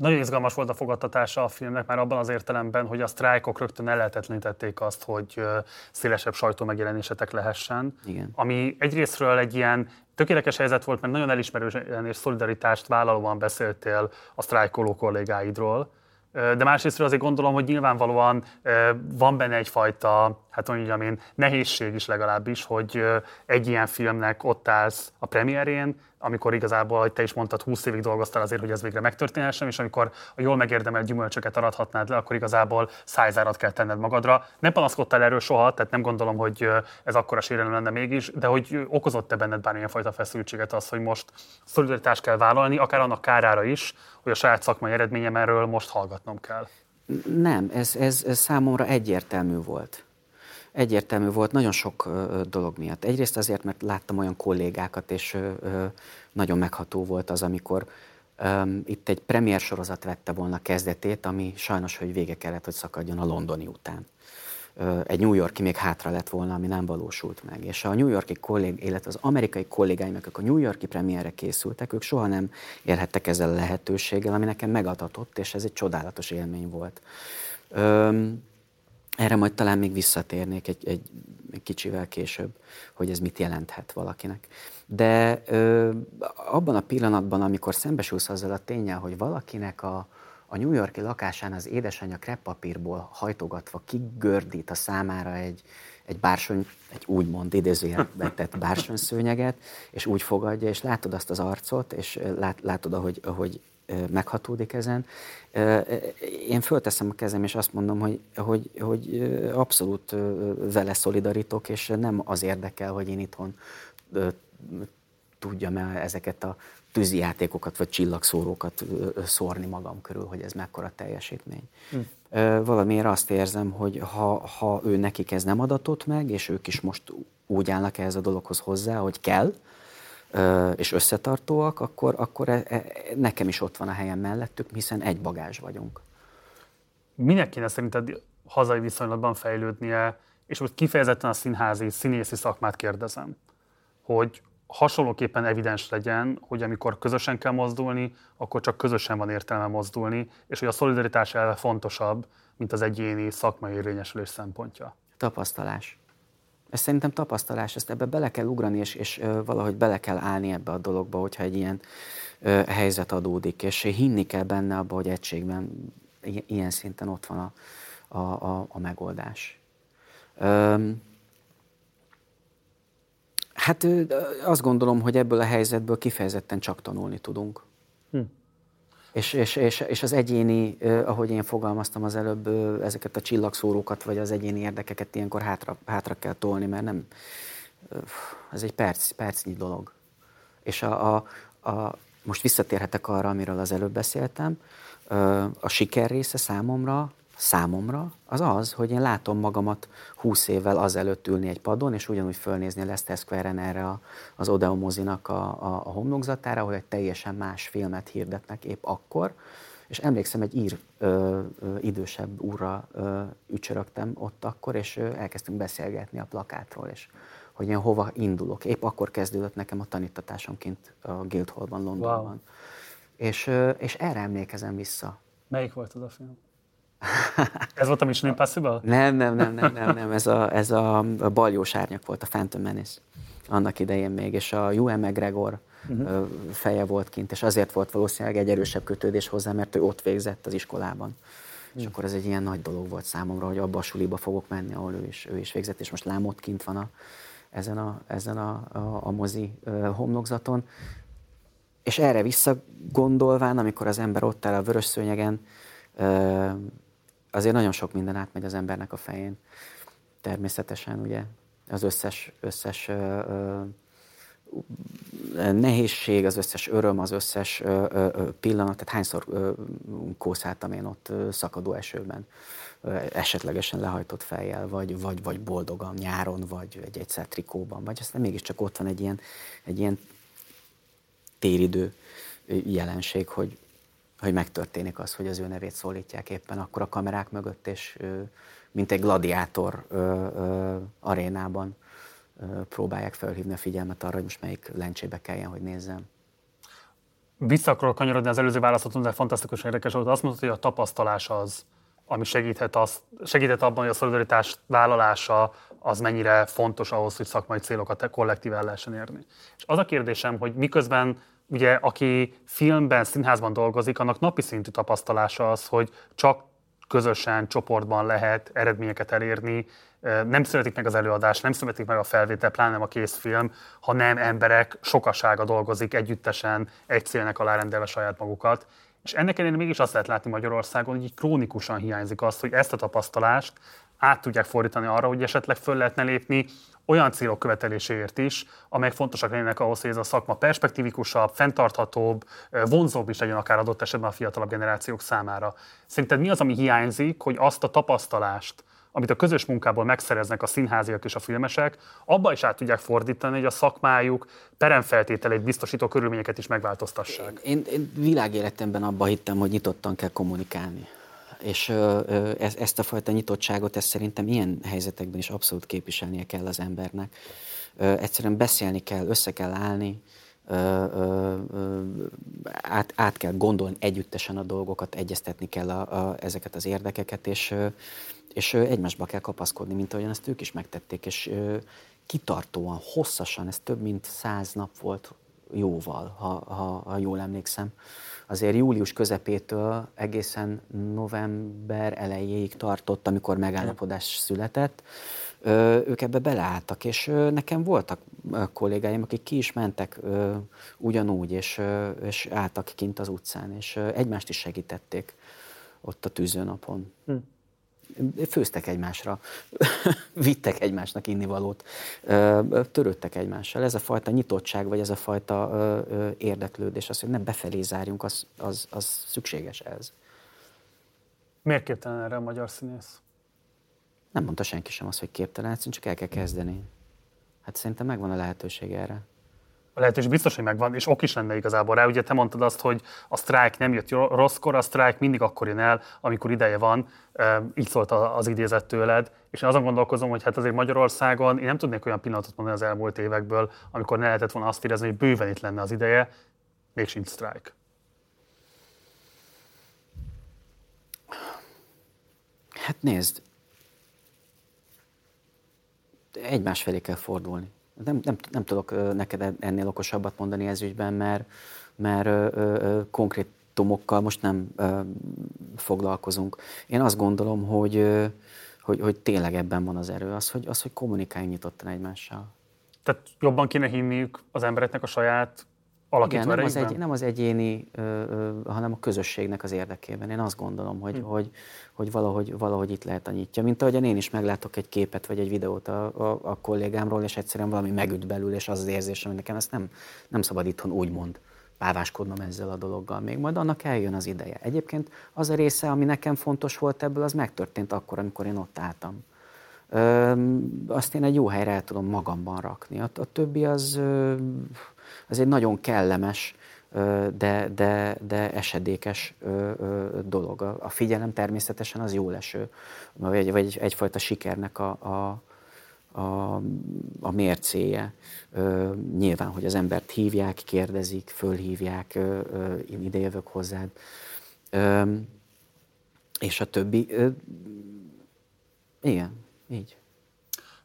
Nagyon izgalmas volt a fogadtatása a filmnek, már abban az értelemben, hogy a sztrájkok rögtön ellehetetlenítették azt, hogy szélesebb sajtó megjelenésetek lehessen. Igen. Ami egyrésztről egy ilyen tökéletes helyzet volt, mert nagyon elismerően és szolidaritást vállalóan beszéltél a sztrájkoló kollégáidról. De másrésztről azért gondolom, hogy nyilvánvalóan van benne egyfajta, hát mondjam én, nehézség is legalábbis, hogy egy ilyen filmnek ott állsz a premierén, amikor igazából, hogy te is mondtad, 20 évig dolgoztál azért, hogy ez végre megtörténhessen, és amikor a jól megérdemelt gyümölcsöket arathatnád le, akkor igazából szájzárat kell tenned magadra. Nem panaszkodtál erről soha, tehát nem gondolom, hogy ez akkora sérelem lenne mégis, de hogy okozott-e benned bármilyen fajta feszültséget az, hogy most szolidaritást kell vállalni, akár annak kárára is, hogy a saját szakmai eredményem erről most hallgatnom kell. Nem, ez, ez, ez számomra egyértelmű volt egyértelmű volt nagyon sok dolog miatt. Egyrészt azért, mert láttam olyan kollégákat, és nagyon megható volt az, amikor itt egy premier sorozat vette volna kezdetét, ami sajnos, hogy vége kellett, hogy szakadjon a londoni után. Egy New Yorki még hátra lett volna, ami nem valósult meg. És a New Yorki kollég, illetve az amerikai kollégáim, akik a New Yorki premierre készültek, ők soha nem élhettek ezzel a lehetőséggel, ami nekem megadatott, és ez egy csodálatos élmény volt. Erre majd talán még visszatérnék egy, egy, kicsivel később, hogy ez mit jelenthet valakinek. De ö, abban a pillanatban, amikor szembesülsz azzal a tényel, hogy valakinek a, a New Yorki lakásán az édesanyja kreppapírból hajtogatva kigördít a számára egy, egy bársony, egy úgymond idézőjelbe tett bársonyszőnyeget, és úgy fogadja, és látod azt az arcot, és lát, látod, ahogy, ahogy meghatódik ezen. Én fölteszem a kezem, és azt mondom, hogy, hogy, hogy abszolút vele szolidarítok, és nem az érdekel, hogy én itthon tudjam -e ezeket a tűzijátékokat vagy csillagszórókat szórni magam körül, hogy ez mekkora teljesítmény. Hm. Valamiért azt érzem, hogy ha, ha ő nekik ez nem adatott meg, és ők is most úgy állnak ehhez a dologhoz hozzá, hogy kell, és összetartóak, akkor, akkor e, e, nekem is ott van a helyem mellettük, hiszen egy bagázs vagyunk. Minek kéne szerinted hazai viszonylatban fejlődnie, és most kifejezetten a színházi, színészi szakmát kérdezem, hogy hasonlóképpen evidens legyen, hogy amikor közösen kell mozdulni, akkor csak közösen van értelme mozdulni, és hogy a szolidaritás elve fontosabb, mint az egyéni szakmai érvényesülés szempontja. Tapasztalás. Ez szerintem tapasztalás, ezt ebbe bele kell ugrani, és, és valahogy bele kell állni ebbe a dologba, hogyha egy ilyen ö, helyzet adódik, és hinni kell benne abba, hogy egységben ilyen szinten ott van a, a, a, a megoldás. Öm, hát azt gondolom, hogy ebből a helyzetből kifejezetten csak tanulni tudunk. Hm. És, és, és, és az egyéni, ahogy én fogalmaztam az előbb, ezeket a csillagszórókat, vagy az egyéni érdekeket ilyenkor hátra, hátra kell tolni, mert nem, ez egy perc, percnyi dolog. És a, a, a, most visszatérhetek arra, amiről az előbb beszéltem, a siker része számomra számomra, az az, hogy én látom magamat 20 évvel azelőtt ülni egy padon, és ugyanúgy fölnézni a Leicester Square-en erre a, az Odeon mozinak a, a, a homlokzatára, hogy egy teljesen más filmet hirdetnek épp akkor, és emlékszem, egy ír ö, ö, idősebb úrra ö, ücsörögtem ott akkor, és ö, elkezdtünk beszélgetni a plakátról, és hogy én hova indulok. Épp akkor kezdődött nekem a tanítatásom kint a Guildhallban, Londonban. Wow. És, ö, és erre emlékezem vissza. Melyik volt az a film? Ez volt a Mission Impossible? Nem, nem, nem, nem, nem, nem. Ez a, ez a, baljós árnyak volt, a Phantom Menace annak idején még, és a Ewan McGregor uh-huh. feje volt kint, és azért volt valószínűleg egy erősebb kötődés hozzá, mert ő ott végzett az iskolában. És akkor ez egy ilyen nagy dolog volt számomra, hogy abba a suliba fogok menni, ahol ő is, ő is végzett, és most lámott kint van a, ezen a, ezen a, a, a mozi homlokzaton. És erre visszagondolván, amikor az ember ott áll a vörös szőnyegen, azért nagyon sok minden átmegy az embernek a fején. Természetesen ugye az összes, összes nehézség, az összes öröm, az összes pillanat, tehát hányszor kószáltam én ott szakadó esőben, esetlegesen lehajtott fejjel, vagy, vagy, vagy boldogan nyáron, vagy egy egyszer trikóban, vagy aztán mégiscsak ott van egy ilyen, egy ilyen téridő jelenség, hogy, hogy megtörténik az, hogy az ő nevét szólítják éppen akkor a kamerák mögött, és mint egy gladiátor arénában próbálják felhívni a figyelmet arra, hogy most melyik lencsébe kelljen, hogy nézzem. Vissza akarok kanyarodni az előző válaszaton, de fantasztikus érdekes volt. Azt mondtad, hogy a tapasztalás az, ami segíthet, az, segíthet abban, hogy a szolidaritás vállalása az mennyire fontos ahhoz, hogy szakmai célokat kollektív el lehessen érni. És az a kérdésem, hogy miközben ugye aki filmben, színházban dolgozik, annak napi szintű tapasztalása az, hogy csak közösen, csoportban lehet eredményeket elérni, nem születik meg az előadás, nem születik meg a felvétel, pláne nem a készfilm, ha nem emberek sokasága dolgozik együttesen, egy célnek alá rendelve saját magukat. És ennek ellenére mégis azt lehet látni Magyarországon, hogy így krónikusan hiányzik az, hogy ezt a tapasztalást át tudják fordítani arra, hogy esetleg föl lehetne lépni olyan célok követeléséért is, amelyek fontosak lennének ahhoz, hogy ez a szakma perspektívikusabb, fenntarthatóbb, vonzóbb is legyen akár adott esetben a fiatalabb generációk számára. Szerinted mi az, ami hiányzik, hogy azt a tapasztalást, amit a közös munkából megszereznek a színháziak és a filmesek, abba is át tudják fordítani, hogy a szakmájuk peremfeltételeit biztosító körülményeket is megváltoztassák. Én, én világéletemben abba hittem, hogy nyitottan kell kommunikálni. És ezt a fajta nyitottságot, ezt szerintem ilyen helyzetekben is abszolút képviselnie kell az embernek. Egyszerűen beszélni kell, össze kell állni, ö, ö, ö, át, át kell gondolni együttesen a dolgokat, egyeztetni kell a, a, ezeket az érdekeket, és és egymásba kell kapaszkodni, mint ahogyan ezt ők is megtették, és kitartóan, hosszasan, ez több mint száz nap volt jóval, ha, ha, ha jól emlékszem. Azért július közepétől egészen november elejéig tartott, amikor megállapodás született. Ők ebbe beleálltak, és nekem voltak kollégáim, akik ki is mentek ugyanúgy, és, és álltak kint az utcán, és egymást is segítették ott a tűzőnapon. Hm főztek egymásra, vittek egymásnak innivalót, törődtek egymással. Ez a fajta nyitottság, vagy ez a fajta érdeklődés, az, hogy nem befelé zárjunk, az, az, az szükséges ez. Miért képtelen erre a magyar színész? Nem mondta senki sem azt, hogy képtelen, egyszerűen csak el kell kezdeni. Hát szerintem megvan a lehetőség erre a lehetőség biztos, hogy megvan, és ok is lenne igazából rá. Ugye te mondtad azt, hogy a sztrájk nem jött rosszkor, a sztrájk mindig akkor jön el, amikor ideje van, így szólt az idézet tőled, és én azon gondolkozom, hogy hát azért Magyarországon én nem tudnék olyan pillanatot mondani az elmúlt évekből, amikor ne lehetett volna azt érezni, hogy bőven itt lenne az ideje, még sincs sztrájk. Hát nézd, egymás felé kell fordulni nem, nem, nem tudok neked ennél okosabbat mondani ez ügyben, mert, mert ö, ö, konkrétumokkal most nem ö, foglalkozunk. Én azt gondolom, hogy, ö, hogy, hogy tényleg ebben van az erő, az, hogy, az, hogy kommunikálni nyitottan egymással. Tehát jobban kéne hinniük az embereknek a saját alakító Igen, nem az, egy, nem az egyéni, ö, ö, hanem a közösségnek az érdekében. Én azt gondolom, hogy, hm. hogy, hogy valahogy, valahogy itt lehet a nyitja. Mint ahogyan én is meglátok egy képet vagy egy videót a, a, a kollégámról, és egyszerűen valami megüt belül, és az az érzés, hogy nekem ezt nem, nem szabad itthon úgymond páváskodnom ezzel a dologgal. Még majd annak eljön az ideje. Egyébként az a része, ami nekem fontos volt ebből, az megtörtént akkor, amikor én ott álltam. Ö, azt én egy jó helyre el tudom magamban rakni. A, a többi az, ö, az egy nagyon kellemes, de, de, de esedékes dolog. A figyelem természetesen az jó leső, vagy, vagy egyfajta sikernek a, a, a, a mércéje. Nyilván, hogy az embert hívják, kérdezik, fölhívják, én idejövök hozzád, és a többi. Igen, így.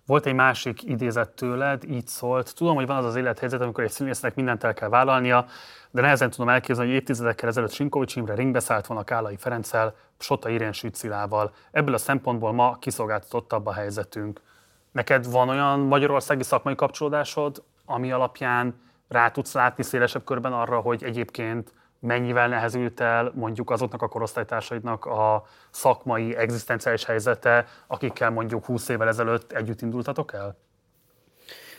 Volt egy másik idézet tőled, így szólt. Tudom, hogy van az az élethelyzet, amikor egy színésznek mindent el kell vállalnia, de nehezen tudom elképzelni, hogy évtizedekkel ezelőtt Sinkovics Imre ringbe szállt volna Kálai Ferenccel, Sota Irén Sütszilával. Ebből a szempontból ma kiszolgáltatottabb a helyzetünk. Neked van olyan magyarországi szakmai kapcsolódásod, ami alapján rá tudsz látni szélesebb körben arra, hogy egyébként mennyivel nehezült el mondjuk azoknak a korosztálytársaidnak a szakmai, egzisztenciális helyzete, akikkel mondjuk 20 évvel ezelőtt együtt indultatok el?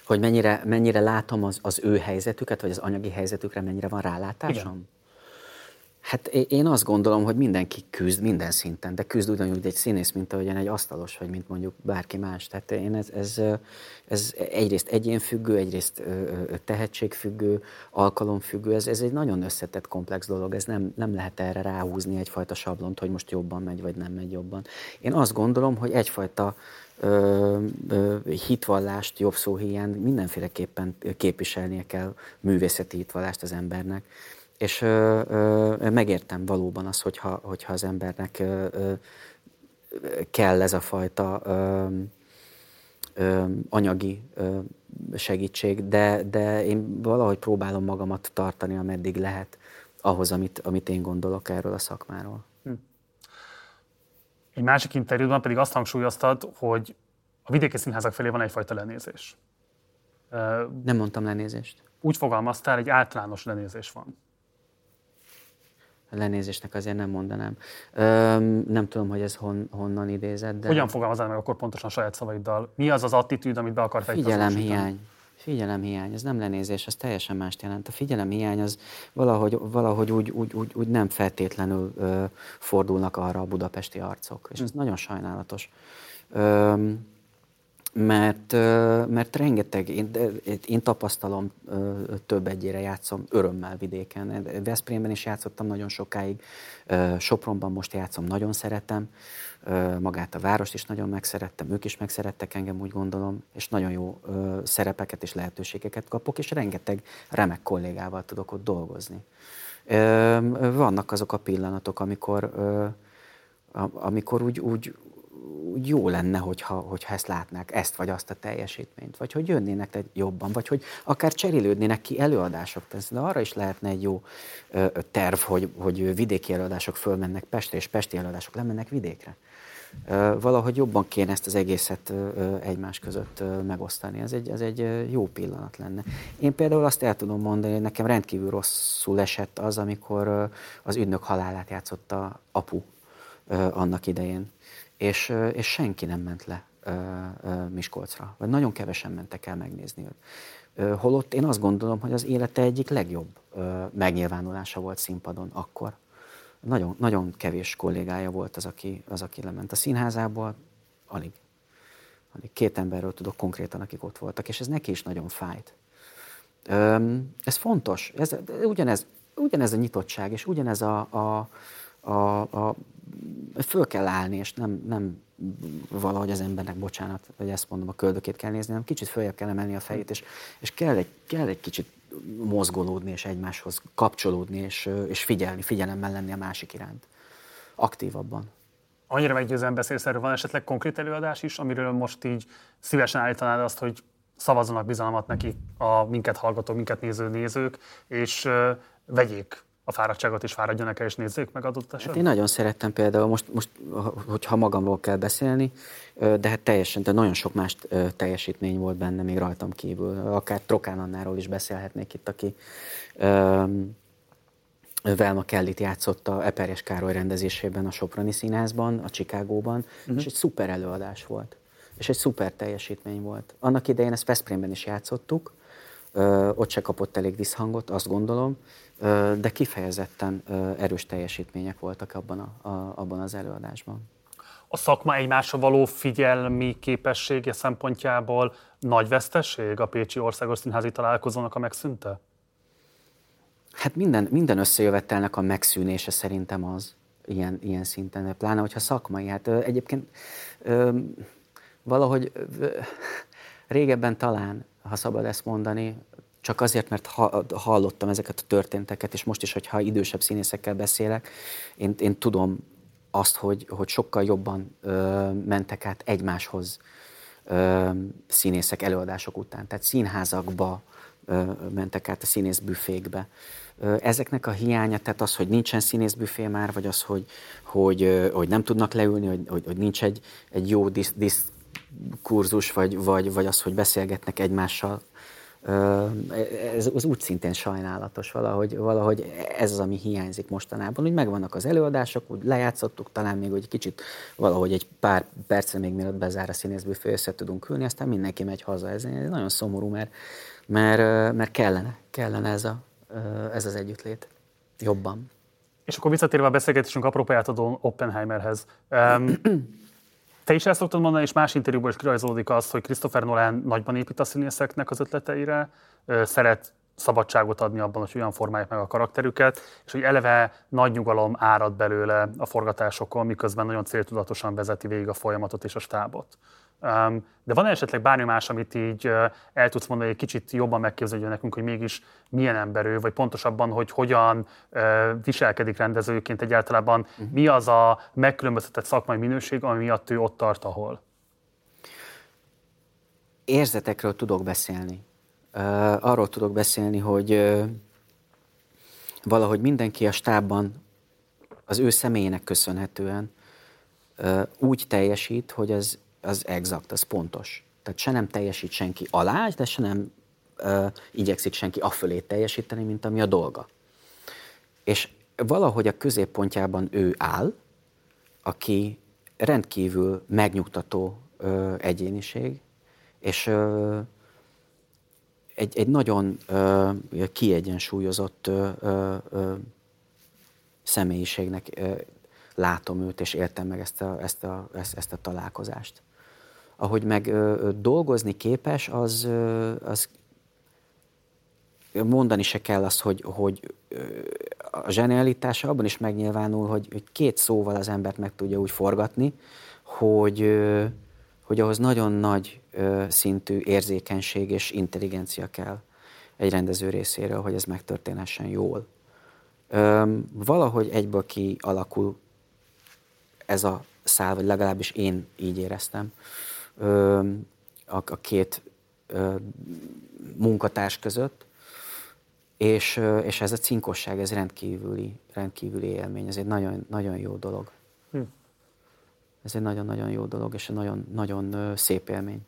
Hogy mennyire, mennyire látom az, az ő helyzetüket, vagy az anyagi helyzetükre mennyire van rálátásom? Igen. Hát én azt gondolom, hogy mindenki küzd minden szinten, de küzd ugyanúgy egy színész, mint ahogyan egy asztalos, vagy mint mondjuk bárki más. Tehát én ez, ez, ez egyrészt egyénfüggő, egyrészt tehetségfüggő, alkalomfüggő, ez, ez egy nagyon összetett, komplex dolog, ez nem, nem lehet erre ráhúzni egyfajta sablont, hogy most jobban megy, vagy nem megy jobban. Én azt gondolom, hogy egyfajta ö, ö, hitvallást, jobb szó hiány mindenféleképpen képviselnie kell művészeti hitvallást az embernek és ö, ö, megértem valóban azt, hogyha, hogyha az embernek ö, ö, kell ez a fajta ö, ö, anyagi ö, segítség, de, de én valahogy próbálom magamat tartani, ameddig lehet, ahhoz, amit, amit én gondolok erről a szakmáról. Hm. Egy másik interjúban pedig azt hangsúlyoztad, hogy a vidéki színházak felé van egyfajta lenézés. Nem mondtam lenézést. Úgy fogalmaztál, egy általános lenézés van lenézésnek azért nem mondanám. Öm, nem tudom, hogy ez hon, honnan idézett, de... Hogyan fogalmazál meg akkor pontosan saját szavaiddal? Mi az az attitűd, amit be hiány. Figyelem hiány, ez nem lenézés, ez teljesen mást jelent. A figyelem hiány az valahogy, valahogy úgy, úgy, úgy, úgy nem feltétlenül ö, fordulnak arra a budapesti arcok, és ez hm. nagyon sajnálatos. Öm, mert, mert rengeteg, én, én tapasztalom, több egyére játszom örömmel vidéken. Veszprémben is játszottam nagyon sokáig, Sopronban most játszom, nagyon szeretem, magát a várost is nagyon megszerettem, ők is megszerettek engem, úgy gondolom, és nagyon jó szerepeket és lehetőségeket kapok, és rengeteg remek kollégával tudok ott dolgozni. Vannak azok a pillanatok, amikor, amikor úgy, úgy, úgy jó lenne, hogyha, hogyha ezt látnák, ezt vagy azt a teljesítményt, vagy hogy jönnének egy jobban, vagy hogy akár cserélődnének ki előadások. De arra is lehetne egy jó terv, hogy, hogy vidéki előadások fölmennek Pestre, és pesti előadások lemennek vidékre. Valahogy jobban kéne ezt az egészet egymás között megosztani. Ez egy, ez egy jó pillanat lenne. Én például azt el tudom mondani, hogy nekem rendkívül rosszul esett az, amikor az ügynök halálát játszotta apu annak idején és, és senki nem ment le Miskolcra, vagy nagyon kevesen mentek el megnézni őt. Holott én azt gondolom, hogy az élete egyik legjobb megnyilvánulása volt színpadon akkor. Nagyon, nagyon kevés kollégája volt az aki, az, aki lement a színházából, alig. alig. Két emberről tudok konkrétan, akik ott voltak, és ez neki is nagyon fájt. Ez fontos, ez, ugyanez, ugyanez a nyitottság, és ugyanez a, a, a, a föl kell állni, és nem, nem valahogy az embernek, bocsánat, hogy ezt mondom, a köldökét kell nézni, hanem kicsit följebb kell emelni a fejét, és, és kell, egy, kell egy kicsit mozgolódni, és egymáshoz kapcsolódni, és, és figyelni, figyelemmel lenni a másik iránt. Aktívabban. Annyira meggyőzően beszélsz erről, van esetleg konkrét előadás is, amiről most így szívesen állítanád azt, hogy szavazzanak bizalmat neki a minket hallgató, minket néző nézők, és vegyék a fáradtságot is fáradjanak el, és nézzék meg adott esetben? Hát én nagyon szerettem például, most, most hogyha magamról kell beszélni, de hát teljesen, de nagyon sok más teljesítmény volt benne még rajtam kívül. Akár Trokán Annáról is beszélhetnék itt, aki um, Velma Kellit játszotta Eperjes Károly rendezésében a Soproni Színházban, a Csikágóban, uh-huh. és egy szuper előadás volt. És egy szuper teljesítmény volt. Annak idején ezt Veszprémben is játszottuk, ott se kapott elég visszhangot, azt gondolom, de kifejezetten erős teljesítmények voltak abban, a, a, abban az előadásban. A szakma egymásra való figyelmi képessége szempontjából nagy vesztesség a Pécsi Országos Színházi Találkozónak a megszűnte? Hát minden, minden összejövetelnek a megszűnése szerintem az, ilyen, ilyen szinten, pláne hogyha szakmai. Hát egyébként valahogy régebben talán, ha szabad ezt mondani, csak azért, mert hallottam ezeket a történteket, és most is, hogyha idősebb színészekkel beszélek, én, én tudom azt, hogy, hogy sokkal jobban ö, mentek át egymáshoz ö, színészek előadások után. Tehát színházakba ö, mentek át a színészbüfékbe. Ezeknek a hiánya, tehát az, hogy nincsen színészbüfé már, vagy az, hogy, hogy, hogy nem tudnak leülni, hogy, hogy, hogy nincs egy, egy jó disz, diszkurzus, vagy, vagy, vagy az, hogy beszélgetnek egymással, ez az úgy szintén sajnálatos valahogy, valahogy ez az, ami hiányzik mostanában, hogy megvannak az előadások, úgy lejátszottuk, talán még egy kicsit valahogy egy pár percre még mielőtt bezár a színészbüfé, össze tudunk ülni, aztán mindenki megy haza. Ez nagyon szomorú, mert, mert, mert kellene, kellene ez a, ez az együttlét jobban. És akkor visszatérve a beszélgetésünk apropóját adó Oppenheimerhez. Um, te is ezt szoktad mondani, és más interjúban is kirajzolódik az, hogy Christopher Nolan nagyban épít a színészeknek az ötleteire, szeret szabadságot adni abban, hogy olyan formálják meg a karakterüket, és hogy eleve nagy nyugalom árad belőle a forgatásokon, miközben nagyon céltudatosan vezeti végig a folyamatot és a stábot. De van esetleg bármi más, amit így el tudsz mondani, egy kicsit jobban megképzelni nekünk, hogy mégis milyen ember ő, vagy pontosabban, hogy hogyan viselkedik rendezőként egyáltalán, uh-huh. mi az a megkülönböztetett szakmai minőség, ami miatt ő ott tart, ahol? Érzetekről tudok beszélni. Arról tudok beszélni, hogy valahogy mindenki a stábban az ő személyének köszönhetően úgy teljesít, hogy az az exakt, az pontos. Tehát se nem teljesít senki alá, de se nem uh, igyekszik senki afölé teljesíteni, mint ami a dolga. És valahogy a középpontjában ő áll, aki rendkívül megnyugtató uh, egyéniség, és uh, egy, egy nagyon uh, kiegyensúlyozott uh, uh, személyiségnek uh, látom őt, és értem meg ezt a, ezt a, ezt, ezt a találkozást ahogy meg ö, dolgozni képes, az, ö, az mondani se kell azt, hogy, hogy a zsenialitása abban is megnyilvánul, hogy, hogy két szóval az embert meg tudja úgy forgatni, hogy, hogy ahhoz nagyon nagy szintű érzékenység és intelligencia kell egy rendező részéről, hogy ez megtörténhessen jól. Valahogy egyből kialakul ez a szál, vagy legalábbis én így éreztem a, a két munkatárs között, és, és ez a cinkosság, ez rendkívüli, rendkívüli élmény, ez egy nagyon, nagyon jó dolog. Hm. Ez egy nagyon-nagyon jó dolog, és egy nagyon, nagyon szép élmény.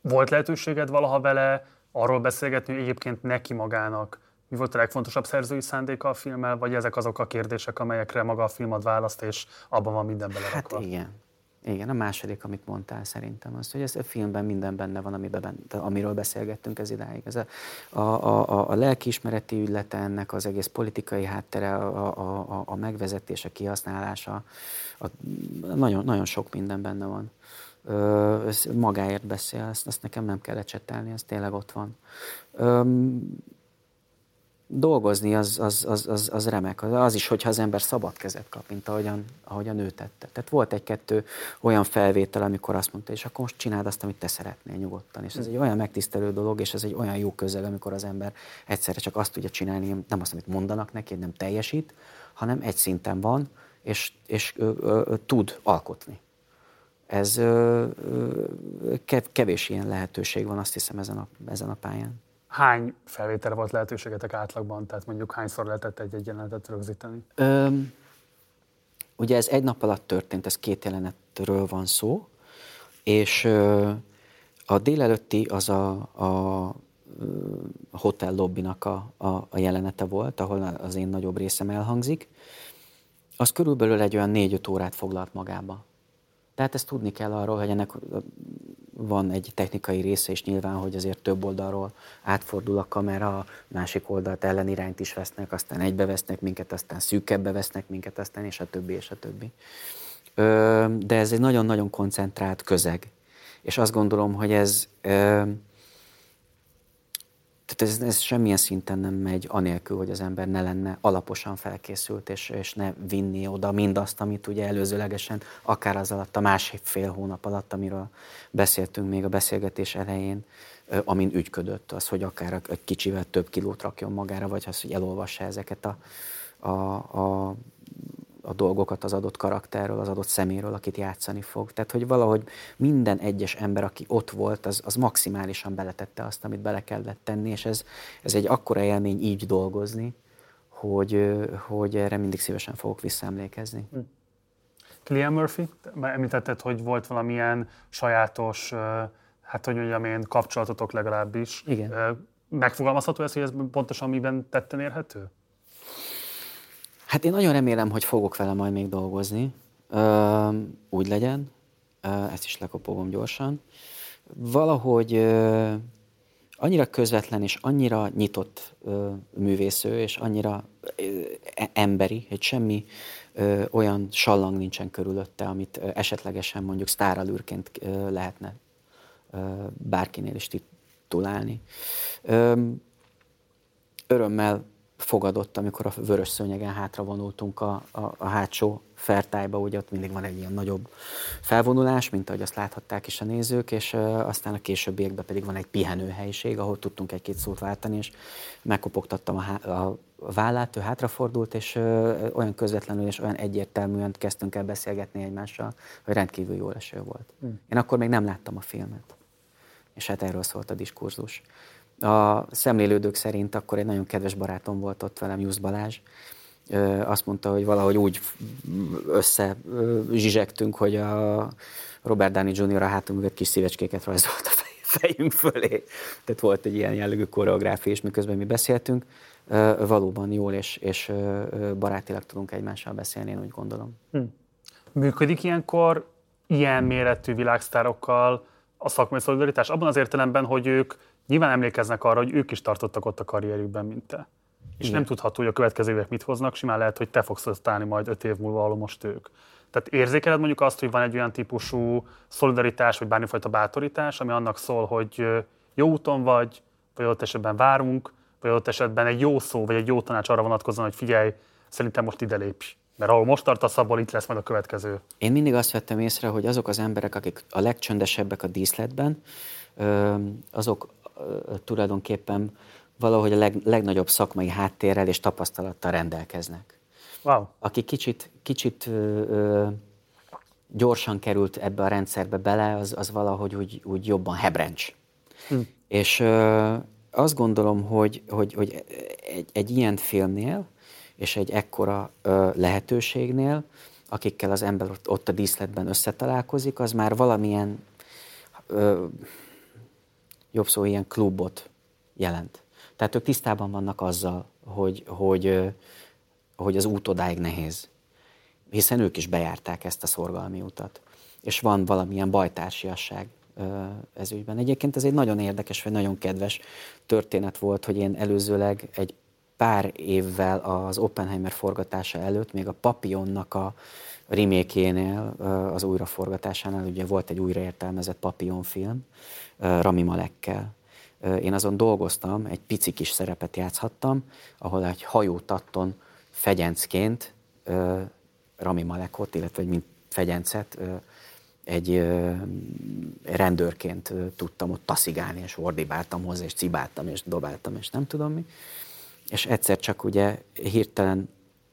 Volt lehetőséged valaha vele arról beszélgetni, hogy egyébként neki magának mi volt a legfontosabb szerzői szándéka a filmmel, vagy ezek azok a kérdések, amelyekre maga a film ad választ, és abban van minden belerakva? Hát igen, igen, a második, amit mondtál szerintem, az, hogy ez a filmben minden benne van, amiben amiről beszélgettünk ez idáig. Ez a, a, a, a lelkiismereti ügylete ennek, az egész politikai háttere, a, a, a, megvezetés, a kihasználása, a, nagyon, nagyon sok minden benne van. Ö, magáért beszél, ezt, ezt nekem nem kell ecsetelni, ez tényleg ott van. Ö, dolgozni az, az, az, az, az remek. Az is, hogyha az ember szabad kezet kap, mint ahogyan, ahogyan ő tette. Tehát volt egy-kettő olyan felvétel, amikor azt mondta, és akkor most csináld azt, amit te szeretnél nyugodtan. És ez egy olyan megtisztelő dolog, és ez egy olyan jó közeg, amikor az ember egyszerre csak azt tudja csinálni, nem azt, amit mondanak neki, nem teljesít, hanem egy szinten van, és, és ö, ö, ö, tud alkotni. Ez ö, ö, kevés ilyen lehetőség van, azt hiszem, ezen a, ezen a pályán hány felvételre volt lehetőségetek átlagban? Tehát mondjuk hányszor lehetett egy-egy jelenetet rögzíteni? Öm, ugye ez egy nap alatt történt, ez két jelenetről van szó, és ö, a délelőtti az a, a hotel lobbinak a, a, a jelenete volt, ahol az én nagyobb részem elhangzik. Az körülbelül egy olyan négy-öt órát foglalt magába. Tehát ezt tudni kell arról, hogy ennek van egy technikai része is nyilván, hogy azért több oldalról átfordul a kamera, másik oldalt ellenirányt is vesznek, aztán egybe vesznek minket, aztán szűkebbe vesznek minket, aztán és a többi, és a többi. De ez egy nagyon-nagyon koncentrált közeg. És azt gondolom, hogy ez tehát ez, ez semmilyen szinten nem megy anélkül, hogy az ember ne lenne alaposan felkészült, és, és ne vinni oda mindazt, amit ugye előzőlegesen, akár az alatt a fél hónap alatt, amiről beszéltünk még a beszélgetés elején, amin ügyködött, az, hogy akár egy kicsivel több kilót rakjon magára, vagy az, hogy elolvassa ezeket a, a, a, a dolgokat az adott karakterről, az adott szeméről, akit játszani fog. Tehát, hogy valahogy minden egyes ember, aki ott volt, az, az maximálisan beletette azt, amit bele kellett tenni, és ez, ez egy akkora élmény így dolgozni, hogy, hogy erre mindig szívesen fogok visszaemlékezni. Hm. Cillian Murphy, említetted, hogy volt valamilyen sajátos, hát hogy mondjam én, kapcsolatotok legalábbis. Igen. Megfogalmazható ez, hogy ez pontosan miben tetten érhető? Hát én nagyon remélem, hogy fogok vele majd még dolgozni. Ö, úgy legyen. Ö, ezt is lekopogom gyorsan. Valahogy ö, annyira közvetlen és annyira nyitott ö, művésző, és annyira ö, e, emberi, hogy semmi ö, olyan sallang nincsen körülötte, amit ö, esetlegesen mondjuk sztáralűrként ö, lehetne ö, bárkinél is titulálni. Ö, örömmel fogadott, amikor a vörös szőnyegen hátra vonultunk a, a, a hátsó fertájba, ugye ott mindig van egy ilyen nagyobb felvonulás, mint ahogy azt láthatták is a nézők, és aztán a későbbiekben pedig van egy pihenőhelyiség, ahol tudtunk egy-két szót váltani, és megkopogtattam a, há- a vállát, ő hátrafordult, és olyan közvetlenül és olyan egyértelműen kezdtünk el beszélgetni egymással, hogy rendkívül jó eső volt. Hmm. Én akkor még nem láttam a filmet, és hát erről szólt a diskurzus. A szemlélődők szerint akkor egy nagyon kedves barátom volt ott velem, Jusz Balázs, azt mondta, hogy valahogy úgy össze hogy a Robert Downey Jr. a hátunk mögött kis szívecskéket rajzolt a fejünk fölé. Tehát volt egy ilyen jellegű koreográfia, és miközben mi beszéltünk, valóban jól és, és barátilag tudunk egymással beszélni, én úgy gondolom. Hm. Működik ilyenkor ilyen méretű világsztárokkal a szakmai szolidaritás? Abban az értelemben, hogy ők nyilván emlékeznek arra, hogy ők is tartottak ott a karrierükben, mint te. És Igen. nem tudható, hogy a következő évek mit hoznak, simán lehet, hogy te fogsz állni majd öt év múlva, ahol most ők. Tehát érzékeled mondjuk azt, hogy van egy olyan típusú szolidaritás, vagy bármifajta bátorítás, ami annak szól, hogy jó úton vagy, vagy ott esetben várunk, vagy ott esetben egy jó szó, vagy egy jó tanács arra vonatkozóan, hogy figyelj, szerintem most ide lépj. Mert ahol most tartasz, abból itt lesz majd a következő. Én mindig azt vettem észre, hogy azok az emberek, akik a legcsöndesebbek a díszletben, azok tulajdonképpen valahogy a leg, legnagyobb szakmai háttérrel és tapasztalattal rendelkeznek. Wow. Aki kicsit, kicsit ö, ö, gyorsan került ebbe a rendszerbe bele, az, az valahogy úgy, úgy jobban hebrencs. Hm. És ö, azt gondolom, hogy, hogy, hogy egy, egy ilyen filmnél, és egy ekkora ö, lehetőségnél, akikkel az ember ott, a díszletben összetalálkozik, az már valamilyen ö, jobb szó ilyen klubot jelent. Tehát ők tisztában vannak azzal, hogy, hogy, hogy az út odáig nehéz. Hiszen ők is bejárták ezt a szorgalmi utat. És van valamilyen bajtársiasság ez ügyben. Egyébként ez egy nagyon érdekes, vagy nagyon kedves történet volt, hogy én előzőleg egy pár évvel az Oppenheimer forgatása előtt, még a Papionnak a remékénél, az újraforgatásánál, ugye volt egy újraértelmezett Papillon film, Rami Malekkel. Én azon dolgoztam, egy pici kis szerepet játszhattam, ahol egy hajótatton fegyencként Rami Malekot, illetve mint fegyencet egy rendőrként tudtam ott taszigálni, és ordibáltam hozzá, és cibáltam, és dobáltam, és nem tudom mi. És egyszer csak ugye hirtelen,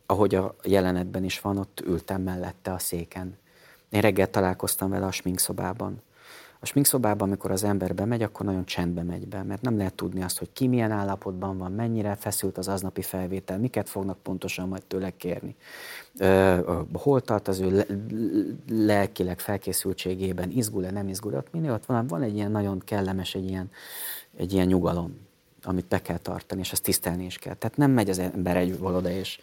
ahogy a jelenetben is van, ott ültem mellette a széken. Én reggel találkoztam vele a sminkszobában. A sminkszobában, amikor az ember bemegy, akkor nagyon csendbe megy be, mert nem lehet tudni azt, hogy ki milyen állapotban van, mennyire feszült az aznapi felvétel, miket fognak pontosan majd tőle kérni. Hol tart az ő le, lelkileg felkészültségében, izgul-e, nem izgul ott minél ott van, van egy ilyen nagyon kellemes, egy ilyen, egy ilyen nyugalom, amit be kell tartani, és azt tisztelni is kell. Tehát nem megy az ember egy oda, és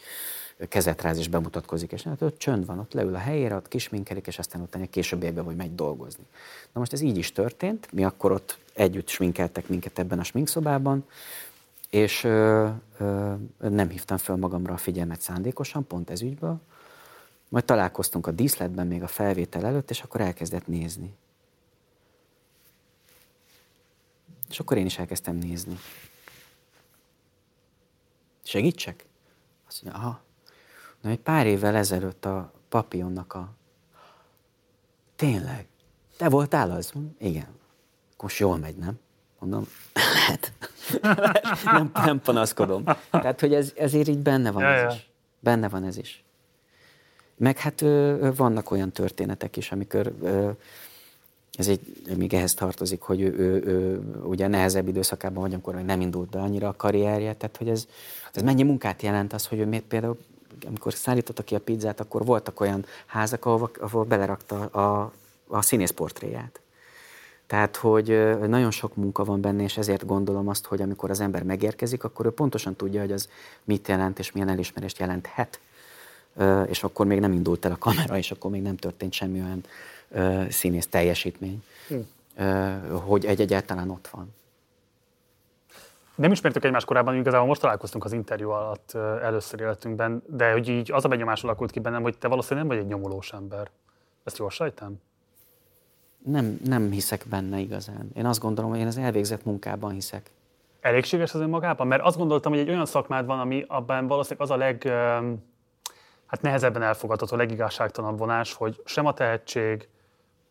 kezet ráz és bemutatkozik, és hát ott csönd van, ott leül a helyére, ott kisminkelik, és aztán utána későbbiekben vagy megy dolgozni. Na most ez így is történt, mi akkor ott együtt sminkeltek minket ebben a sminkszobában, és ö, ö, nem hívtam fel magamra a figyelmet szándékosan, pont ez ügyből. Majd találkoztunk a díszletben még a felvétel előtt, és akkor elkezdett nézni. És akkor én is elkezdtem nézni. Segítsek? Azt mondja, aha. Na, egy pár évvel ezelőtt a papionnak a... Tényleg? Te voltál az? Igen. Most jól megy, nem? Mondom, lehet. nem, nem panaszkodom. Tehát, hogy ez, ezért így benne van ja, ez ja. is. Benne van ez is. Meg hát ö, vannak olyan történetek is, amikor ö, ez egy, még ehhez tartozik, hogy ő, ő, ő ugye nehezebb időszakában vagy, amikor még nem indult be annyira a karrierje, tehát hogy ez, ez mennyi munkát jelent az, hogy ő miért például, amikor szállította ki a pizzát, akkor voltak olyan házak, ahol, ahol belerakta a, a színészportréját. Tehát, hogy nagyon sok munka van benne, és ezért gondolom azt, hogy amikor az ember megérkezik, akkor ő pontosan tudja, hogy az mit jelent, és milyen elismerést jelenthet. És akkor még nem indult el a kamera, és akkor még nem történt semmi olyan színész teljesítmény, hm. hogy egy egyáltalán ott van. Nem ismertük egymást korábban, igazából most találkoztunk az interjú alatt először életünkben, de hogy így az a benyomás alakult ki bennem, hogy te valószínűleg nem vagy egy nyomulós ember. Ezt jól sejtem? Nem, nem hiszek benne igazán. Én azt gondolom, hogy én az elvégzett munkában hiszek. Elégséges az önmagában? Mert azt gondoltam, hogy egy olyan szakmád van, ami abban valószínűleg az a leg, hát nehezebben elfogadható, legigazságtalanabb vonás, hogy sem a tehetség,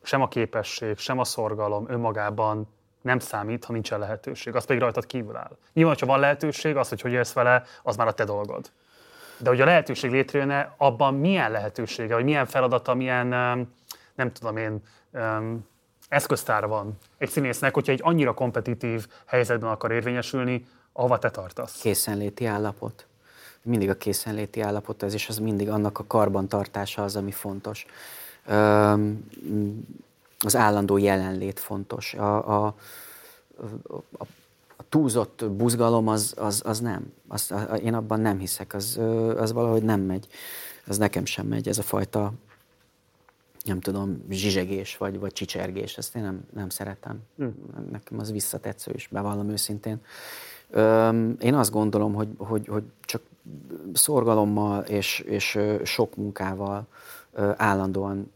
sem a képesség, sem a szorgalom önmagában nem számít, ha nincsen lehetőség. Az pedig rajtad kívül áll. Nyilván, ha van lehetőség, az, hogy hogy élsz vele, az már a te dolgod. De hogy a lehetőség létrejönne, abban milyen lehetősége, vagy milyen feladata, milyen, nem tudom én, eszköztára van egy színésznek, hogyha egy annyira kompetitív helyzetben akar érvényesülni, ahova te tartasz. Készenléti állapot. Mindig a készenléti állapot ez, és az mindig annak a karbantartása az, ami fontos az állandó jelenlét fontos. A, a, a, a túlzott buzgalom az, az, az nem. Az, a, én abban nem hiszek, az, az valahogy nem megy. Az nekem sem megy, ez a fajta nem tudom, zsizsegés vagy, vagy csicsergés, ezt én nem, nem szeretem. Hm. Nekem az visszatetsző is, bevallom őszintén. Én azt gondolom, hogy, hogy, hogy csak szorgalommal és, és sok munkával állandóan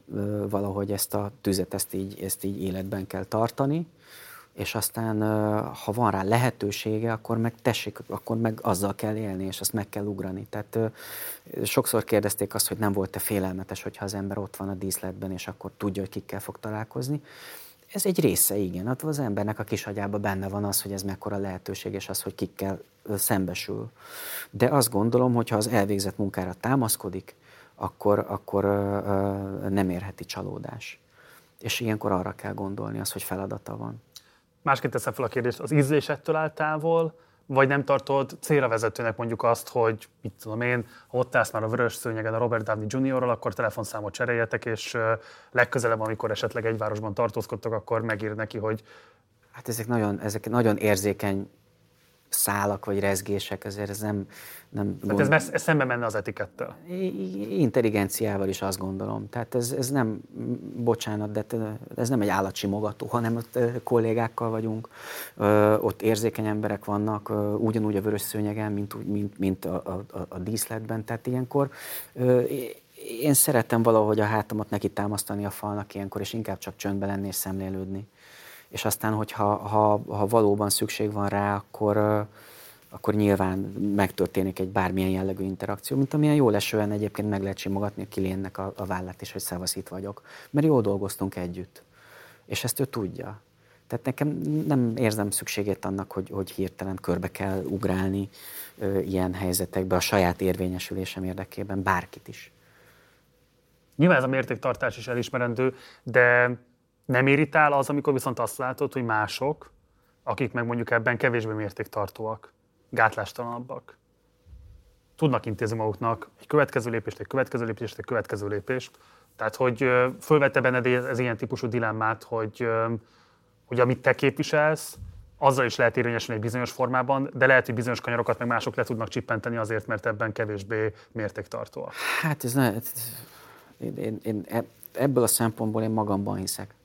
valahogy ezt a tüzet, ezt így, ezt így életben kell tartani, és aztán, ha van rá lehetősége, akkor meg tessék, akkor meg azzal kell élni, és azt meg kell ugrani. Tehát sokszor kérdezték azt, hogy nem volt-e félelmetes, hogyha az ember ott van a díszletben, és akkor tudja, hogy kikkel fog találkozni. Ez egy része, igen. Hát az embernek a kis agyában benne van az, hogy ez mekkora lehetőség, és az, hogy kikkel szembesül. De azt gondolom, hogy az elvégzett munkára támaszkodik, akkor, akkor nem érheti csalódás. És ilyenkor arra kell gondolni, az, hogy feladata van. Másként teszem fel a kérdést, az ízlés ettől áll távol, vagy nem tartod célra vezetőnek mondjuk azt, hogy mit tudom én, ha ott állsz már a vörös szőnyegen a Robert Downey Jr.-ral, akkor telefonszámot cseréljetek, és legközelebb, amikor esetleg egy városban tartózkodtok, akkor megír neki, hogy Hát ezek nagyon, ezek nagyon érzékeny szálak vagy rezgések, ezért ez nem... nem gond... ez, messz, ez szembe menne az etikettel? Intelligenciával is azt gondolom. Tehát ez, ez nem, bocsánat, de ez nem egy állatsimogató, hanem ott kollégákkal vagyunk, ott érzékeny emberek vannak, ugyanúgy a vörös szőnyegen, mint, mint, mint a, a, a díszletben. Tehát ilyenkor én szerettem valahogy a hátamat neki támasztani a falnak ilyenkor, és inkább csak csöndbe lenni és szemlélődni és aztán, hogyha ha, ha valóban szükség van rá, akkor, akkor nyilván megtörténik egy bármilyen jellegű interakció, mint amilyen jól esően egyébként meg lehet simogatni a kilénnek a, a vállát, és hogy szevasz itt vagyok. Mert jól dolgoztunk együtt. És ezt ő tudja. Tehát nekem nem érzem szükségét annak, hogy, hogy hirtelen körbe kell ugrálni ö, ilyen helyzetekbe a saját érvényesülésem érdekében, bárkit is. Nyilván ez a mértéktartás is elismerendő, de nem irritál az, amikor viszont azt látod, hogy mások, akik meg mondjuk ebben kevésbé mértéktartóak, gátlástalanabbak, tudnak intézni maguknak egy következő lépést, egy következő lépést, egy következő lépést. Tehát, hogy fölvette benned ez ilyen típusú dilemmát, hogy, hogy amit te képviselsz, azzal is lehet érvényesülni egy bizonyos formában, de lehet, hogy bizonyos kanyarokat meg mások le tudnak csippenteni azért, mert ebben kevésbé mértéktartóak. Hát ez ne, én, én, én, ebből a szempontból én magamban hiszek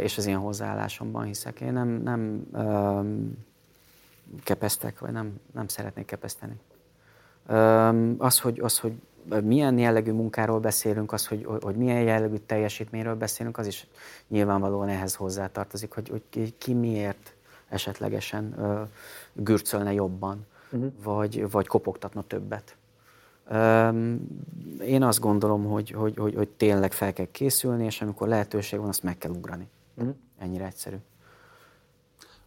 és az én hozzáállásomban hiszek. Én nem, nem kepesztek, vagy nem, nem szeretnék kepeszteni. Az, hogy, az, hogy milyen jellegű munkáról beszélünk, az, hogy, hogy milyen jellegű teljesítményről beszélünk, az is nyilvánvalóan ehhez hozzátartozik, hogy, hogy ki miért esetlegesen gürcölne jobban, uh-huh. vagy, vagy kopogtatna többet. Én azt gondolom, hogy, hogy, hogy, hogy tényleg fel kell készülni, és amikor lehetőség van, azt meg kell ugrani. Uh-huh. Ennyire egyszerű.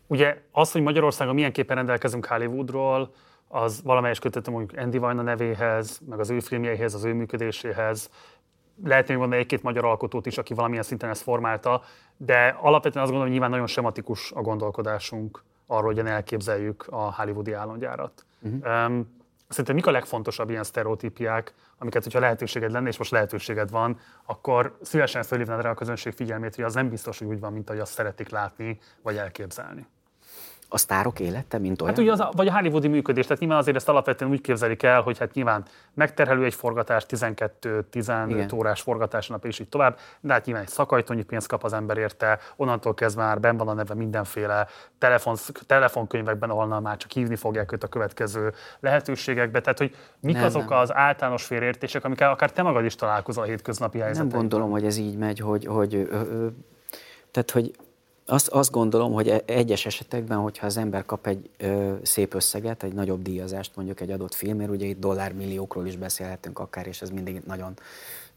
Ugye az, hogy Magyarországon milyen képen rendelkezünk Hollywoodról, az valamelyes kötete mondjuk Andy Vajna nevéhez, meg az ő filmjeihez, az ő működéséhez. Lehet még mondani egy-két magyar alkotót is, aki valamilyen szinten ezt formálta, de alapvetően azt gondolom, hogy nyilván nagyon sematikus a gondolkodásunk arról, hogyan elképzeljük a hollywoodi álomgyárat. Uh-huh. Um, Szerintem mik a legfontosabb ilyen sztereotípiák, amiket, hogyha lehetőséged lenne, és most lehetőséged van, akkor szívesen fölhívnád rá a közönség figyelmét, hogy az nem biztos, hogy úgy van, mint ahogy azt szeretik látni, vagy elképzelni a sztárok élete, mint olyan? Hát ugye az, vagy a hollywoodi működés, tehát nyilván azért ezt alapvetően úgy képzelik el, hogy hát nyilván megterhelő egy forgatás, 12-15 órás forgatás nap és így tovább, de hát nyilván egy szakajtónyi pénzt kap az ember érte, onnantól kezdve már ben van a neve mindenféle telefon, telefonkönyvekben, ahol már csak hívni fogják őt a következő lehetőségekbe. Tehát, hogy mik nem, azok nem. az általános félreértések, amikkel akár te magad is találkozol a hétköznapi helyzetben. Nem gondolom, hogy ez így megy, hogy, hogy ö, tehát, hogy azt, azt gondolom, hogy e- egyes esetekben, hogyha az ember kap egy ö, szép összeget, egy nagyobb díjazást mondjuk egy adott filmért, ugye itt dollármilliókról is beszélhetünk akár, és ez mindig nagyon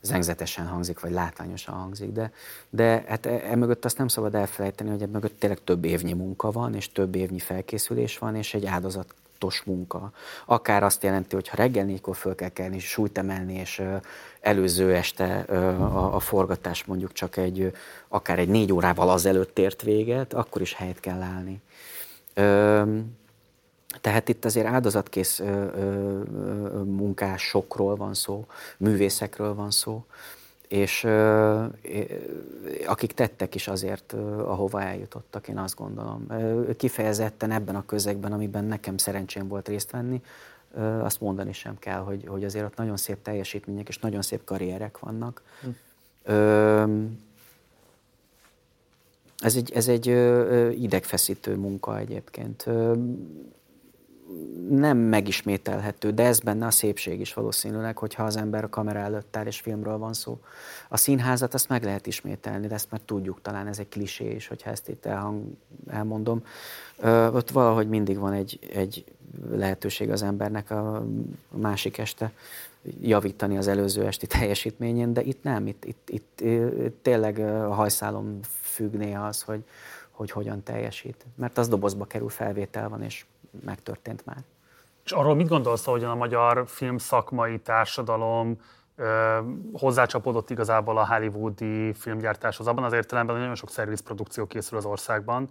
zengzetesen hangzik, vagy látványosan hangzik, de, de hát emögött e azt nem szabad elfelejteni, hogy emögött tényleg több évnyi munka van, és több évnyi felkészülés van, és egy áldozat tudatos munka. Akár azt jelenti, hogy ha reggel négykor föl kell kelni, súlyt emelni, és előző este a, a forgatás mondjuk csak egy, akár egy négy órával azelőtt ért véget, akkor is helyet kell állni. Tehát itt azért áldozatkész munkásokról van szó, művészekről van szó és akik tettek is azért, ahova eljutottak, én azt gondolom. Kifejezetten ebben a közegben, amiben nekem szerencsém volt részt venni, azt mondani sem kell, hogy, hogy azért ott nagyon szép teljesítmények és nagyon szép karrierek vannak. Hm. Ez egy, ez egy idegfeszítő munka egyébként nem megismételhető, de ez benne a szépség is valószínűleg, hogyha az ember a kamera előtt áll és filmről van szó. A színházat azt meg lehet ismételni, de ezt már tudjuk, talán ez egy klisé is, hogyha ezt itt elhang, elmondom. Ö, ott valahogy mindig van egy, egy lehetőség az embernek a másik este javítani az előző esti teljesítményén, de itt nem, itt, itt, itt, itt tényleg a hajszálom függ az, hogy, hogy hogyan teljesít. Mert az dobozba kerül, felvétel van, és megtörtént már. És arról mit gondolsz, hogy a magyar filmszakmai társadalom ö, hozzácsapódott igazából a hollywoodi filmgyártáshoz abban az értelemben, hogy nagyon sok szervizprodukció készül az országban,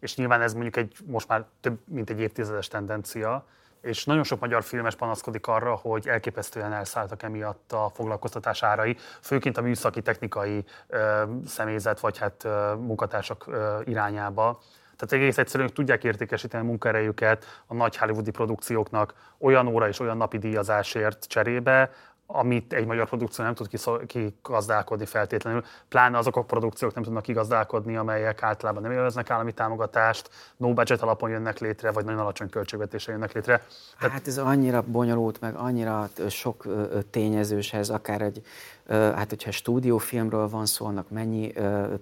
és nyilván ez mondjuk egy most már több mint egy évtizedes tendencia, és nagyon sok magyar filmes panaszkodik arra, hogy elképesztően elszálltak emiatt a foglalkoztatás árai, főként a műszaki, technikai ö, személyzet vagy hát ö, munkatársak ö, irányába. Tehát egész egyszerűen tudják értékesíteni a munkaerejüket a nagy hollywoodi produkcióknak olyan óra és olyan napi díjazásért cserébe, amit egy magyar produkció nem tud kigazdálkodni feltétlenül, pláne azok a produkciók nem tudnak kigazdálkodni, amelyek általában nem élveznek állami támogatást, no budget alapon jönnek létre, vagy nagyon alacsony költségvetése jönnek létre. Tehát... Hát ez annyira bonyolult, meg annyira sok tényezős ez, akár egy hát hogyha stúdiófilmről van szó, annak mennyi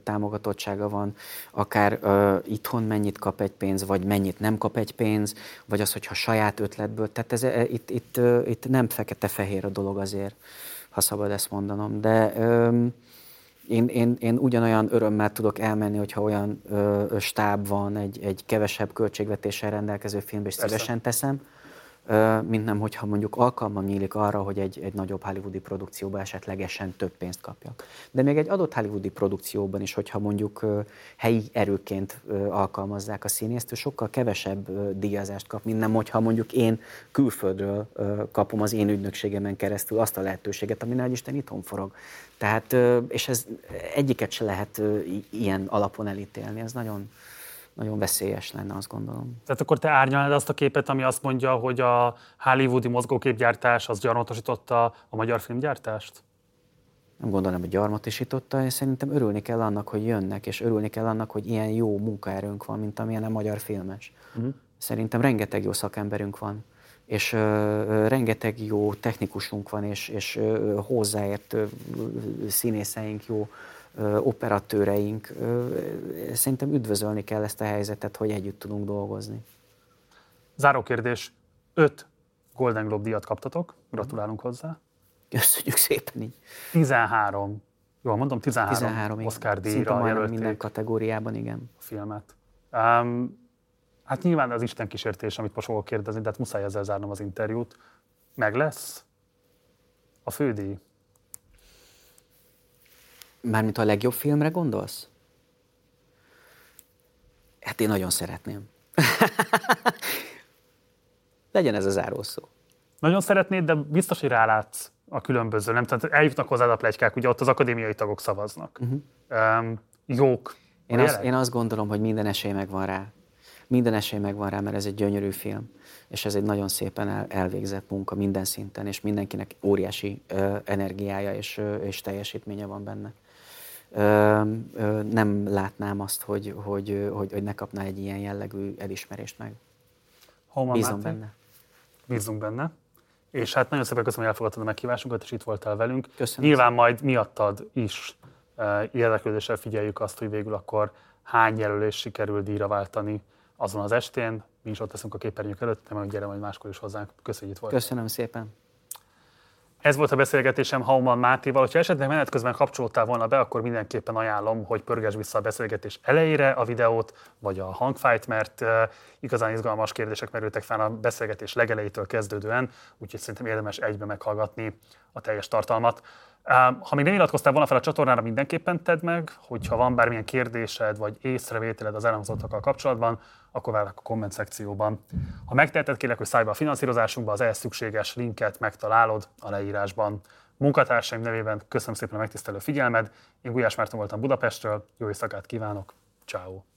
támogatottsága van, akár itthon mennyit kap egy pénz, vagy mennyit nem kap egy pénz, vagy az, hogyha saját ötletből, tehát ez, e, itt, itt, itt nem fekete-fehér a dolog azért, ha szabad ezt mondanom, de én, én, én ugyanolyan örömmel tudok elmenni, hogyha olyan ö, stáb van, egy, egy kevesebb költségvetéssel rendelkező filmbe, és szívesen teszem, mint nem, hogyha mondjuk alkalmam nyílik arra, hogy egy, egy nagyobb hollywoodi produkcióban esetlegesen több pénzt kapjak. De még egy adott hollywoodi produkcióban is, hogyha mondjuk helyi erőként alkalmazzák a színészt, ő sokkal kevesebb díjazást kap, mint nem, hogyha mondjuk én külföldről kapom az én ügynökségemen keresztül azt a lehetőséget, ami nagy Isten itthon forog. Tehát, és ez egyiket se lehet ilyen alapon elítélni, ez nagyon, nagyon veszélyes lenne, azt gondolom. Tehát akkor te árnyalnád azt a képet, ami azt mondja, hogy a hollywoodi mozgóképgyártás az gyarmatosította a magyar filmgyártást? Nem gondolom, hogy gyarmatosította, és szerintem örülni kell annak, hogy jönnek, és örülni kell annak, hogy ilyen jó munkaerőnk van, mint amilyen a magyar filmes. Uh-huh. Szerintem rengeteg jó szakemberünk van, és uh, rengeteg jó technikusunk van, és, és uh, hozzáért uh, színészeink jó operatőreink. Szerintem üdvözölni kell ezt a helyzetet, hogy együtt tudunk dolgozni. Záró kérdés. Öt Golden Globe díjat kaptatok, gratulálunk hozzá. Köszönjük szépen így. 13, jól mondom, 13, 13 Oscar díjra jelölték. minden kategóriában, igen. A filmet. Um, Hát nyilván az Isten kísértés, amit most fogok kérdezni, de hát muszáj ezzel zárnom az interjút. Meg lesz a fődíj? Mármint a legjobb filmre gondolsz? Hát én nagyon szeretném. Legyen ez a zárószó. Nagyon szeretnéd, de biztos, hogy rálátsz a különböző, nem? Tehát eljutnak hozzád a plegykák, ugye ott az akadémiai tagok szavaznak. Uh-huh. Um, jók. Én azt, én azt gondolom, hogy minden esély megvan rá. Minden esély megvan rá, mert ez egy gyönyörű film, és ez egy nagyon szépen el, elvégzett munka minden szinten, és mindenkinek óriási ö, energiája és, ö, és teljesítménye van benne. Nem látnám azt, hogy, hogy, hogy, hogy ne kapná egy ilyen jellegű elismerést meg. Homa Bízom Máté? benne. Bízunk benne. És hát nagyon szépen köszönöm, hogy elfogadtad a meghívásunkat, és itt voltál velünk. Köszönöm Nyilván majd miattad is érdeklődéssel figyeljük azt, hogy végül akkor hány jelölés sikerül díjra váltani azon az estén. Mi is ott leszünk a képernyők előtt, de majd gyere majd máskor is hozzánk. Köszönjük, hogy itt voltál. Köszönöm szépen. Ez volt a beszélgetésem Hauman Mátéval. Ha esetleg menet közben kapcsolódtál volna be, akkor mindenképpen ajánlom, hogy pörges vissza a beszélgetés elejére a videót, vagy a hangfájt, mert igazán izgalmas kérdések merültek fel a beszélgetés legelejétől kezdődően, úgyhogy szerintem érdemes egybe meghallgatni a teljes tartalmat. Ha még nem iratkoztál volna fel a csatornára, mindenképpen tedd meg, hogyha van bármilyen kérdésed vagy észrevételed az elhangzottakkal kapcsolatban, akkor várlak a komment szekcióban. Ha megteheted, kérlek, hogy szállj be a finanszírozásunkba, az ehhez szükséges linket megtalálod a leírásban. Munkatársaim nevében köszönöm szépen a megtisztelő figyelmed. Én Gulyás Márton voltam Budapestről, jó éjszakát kívánok, ciao.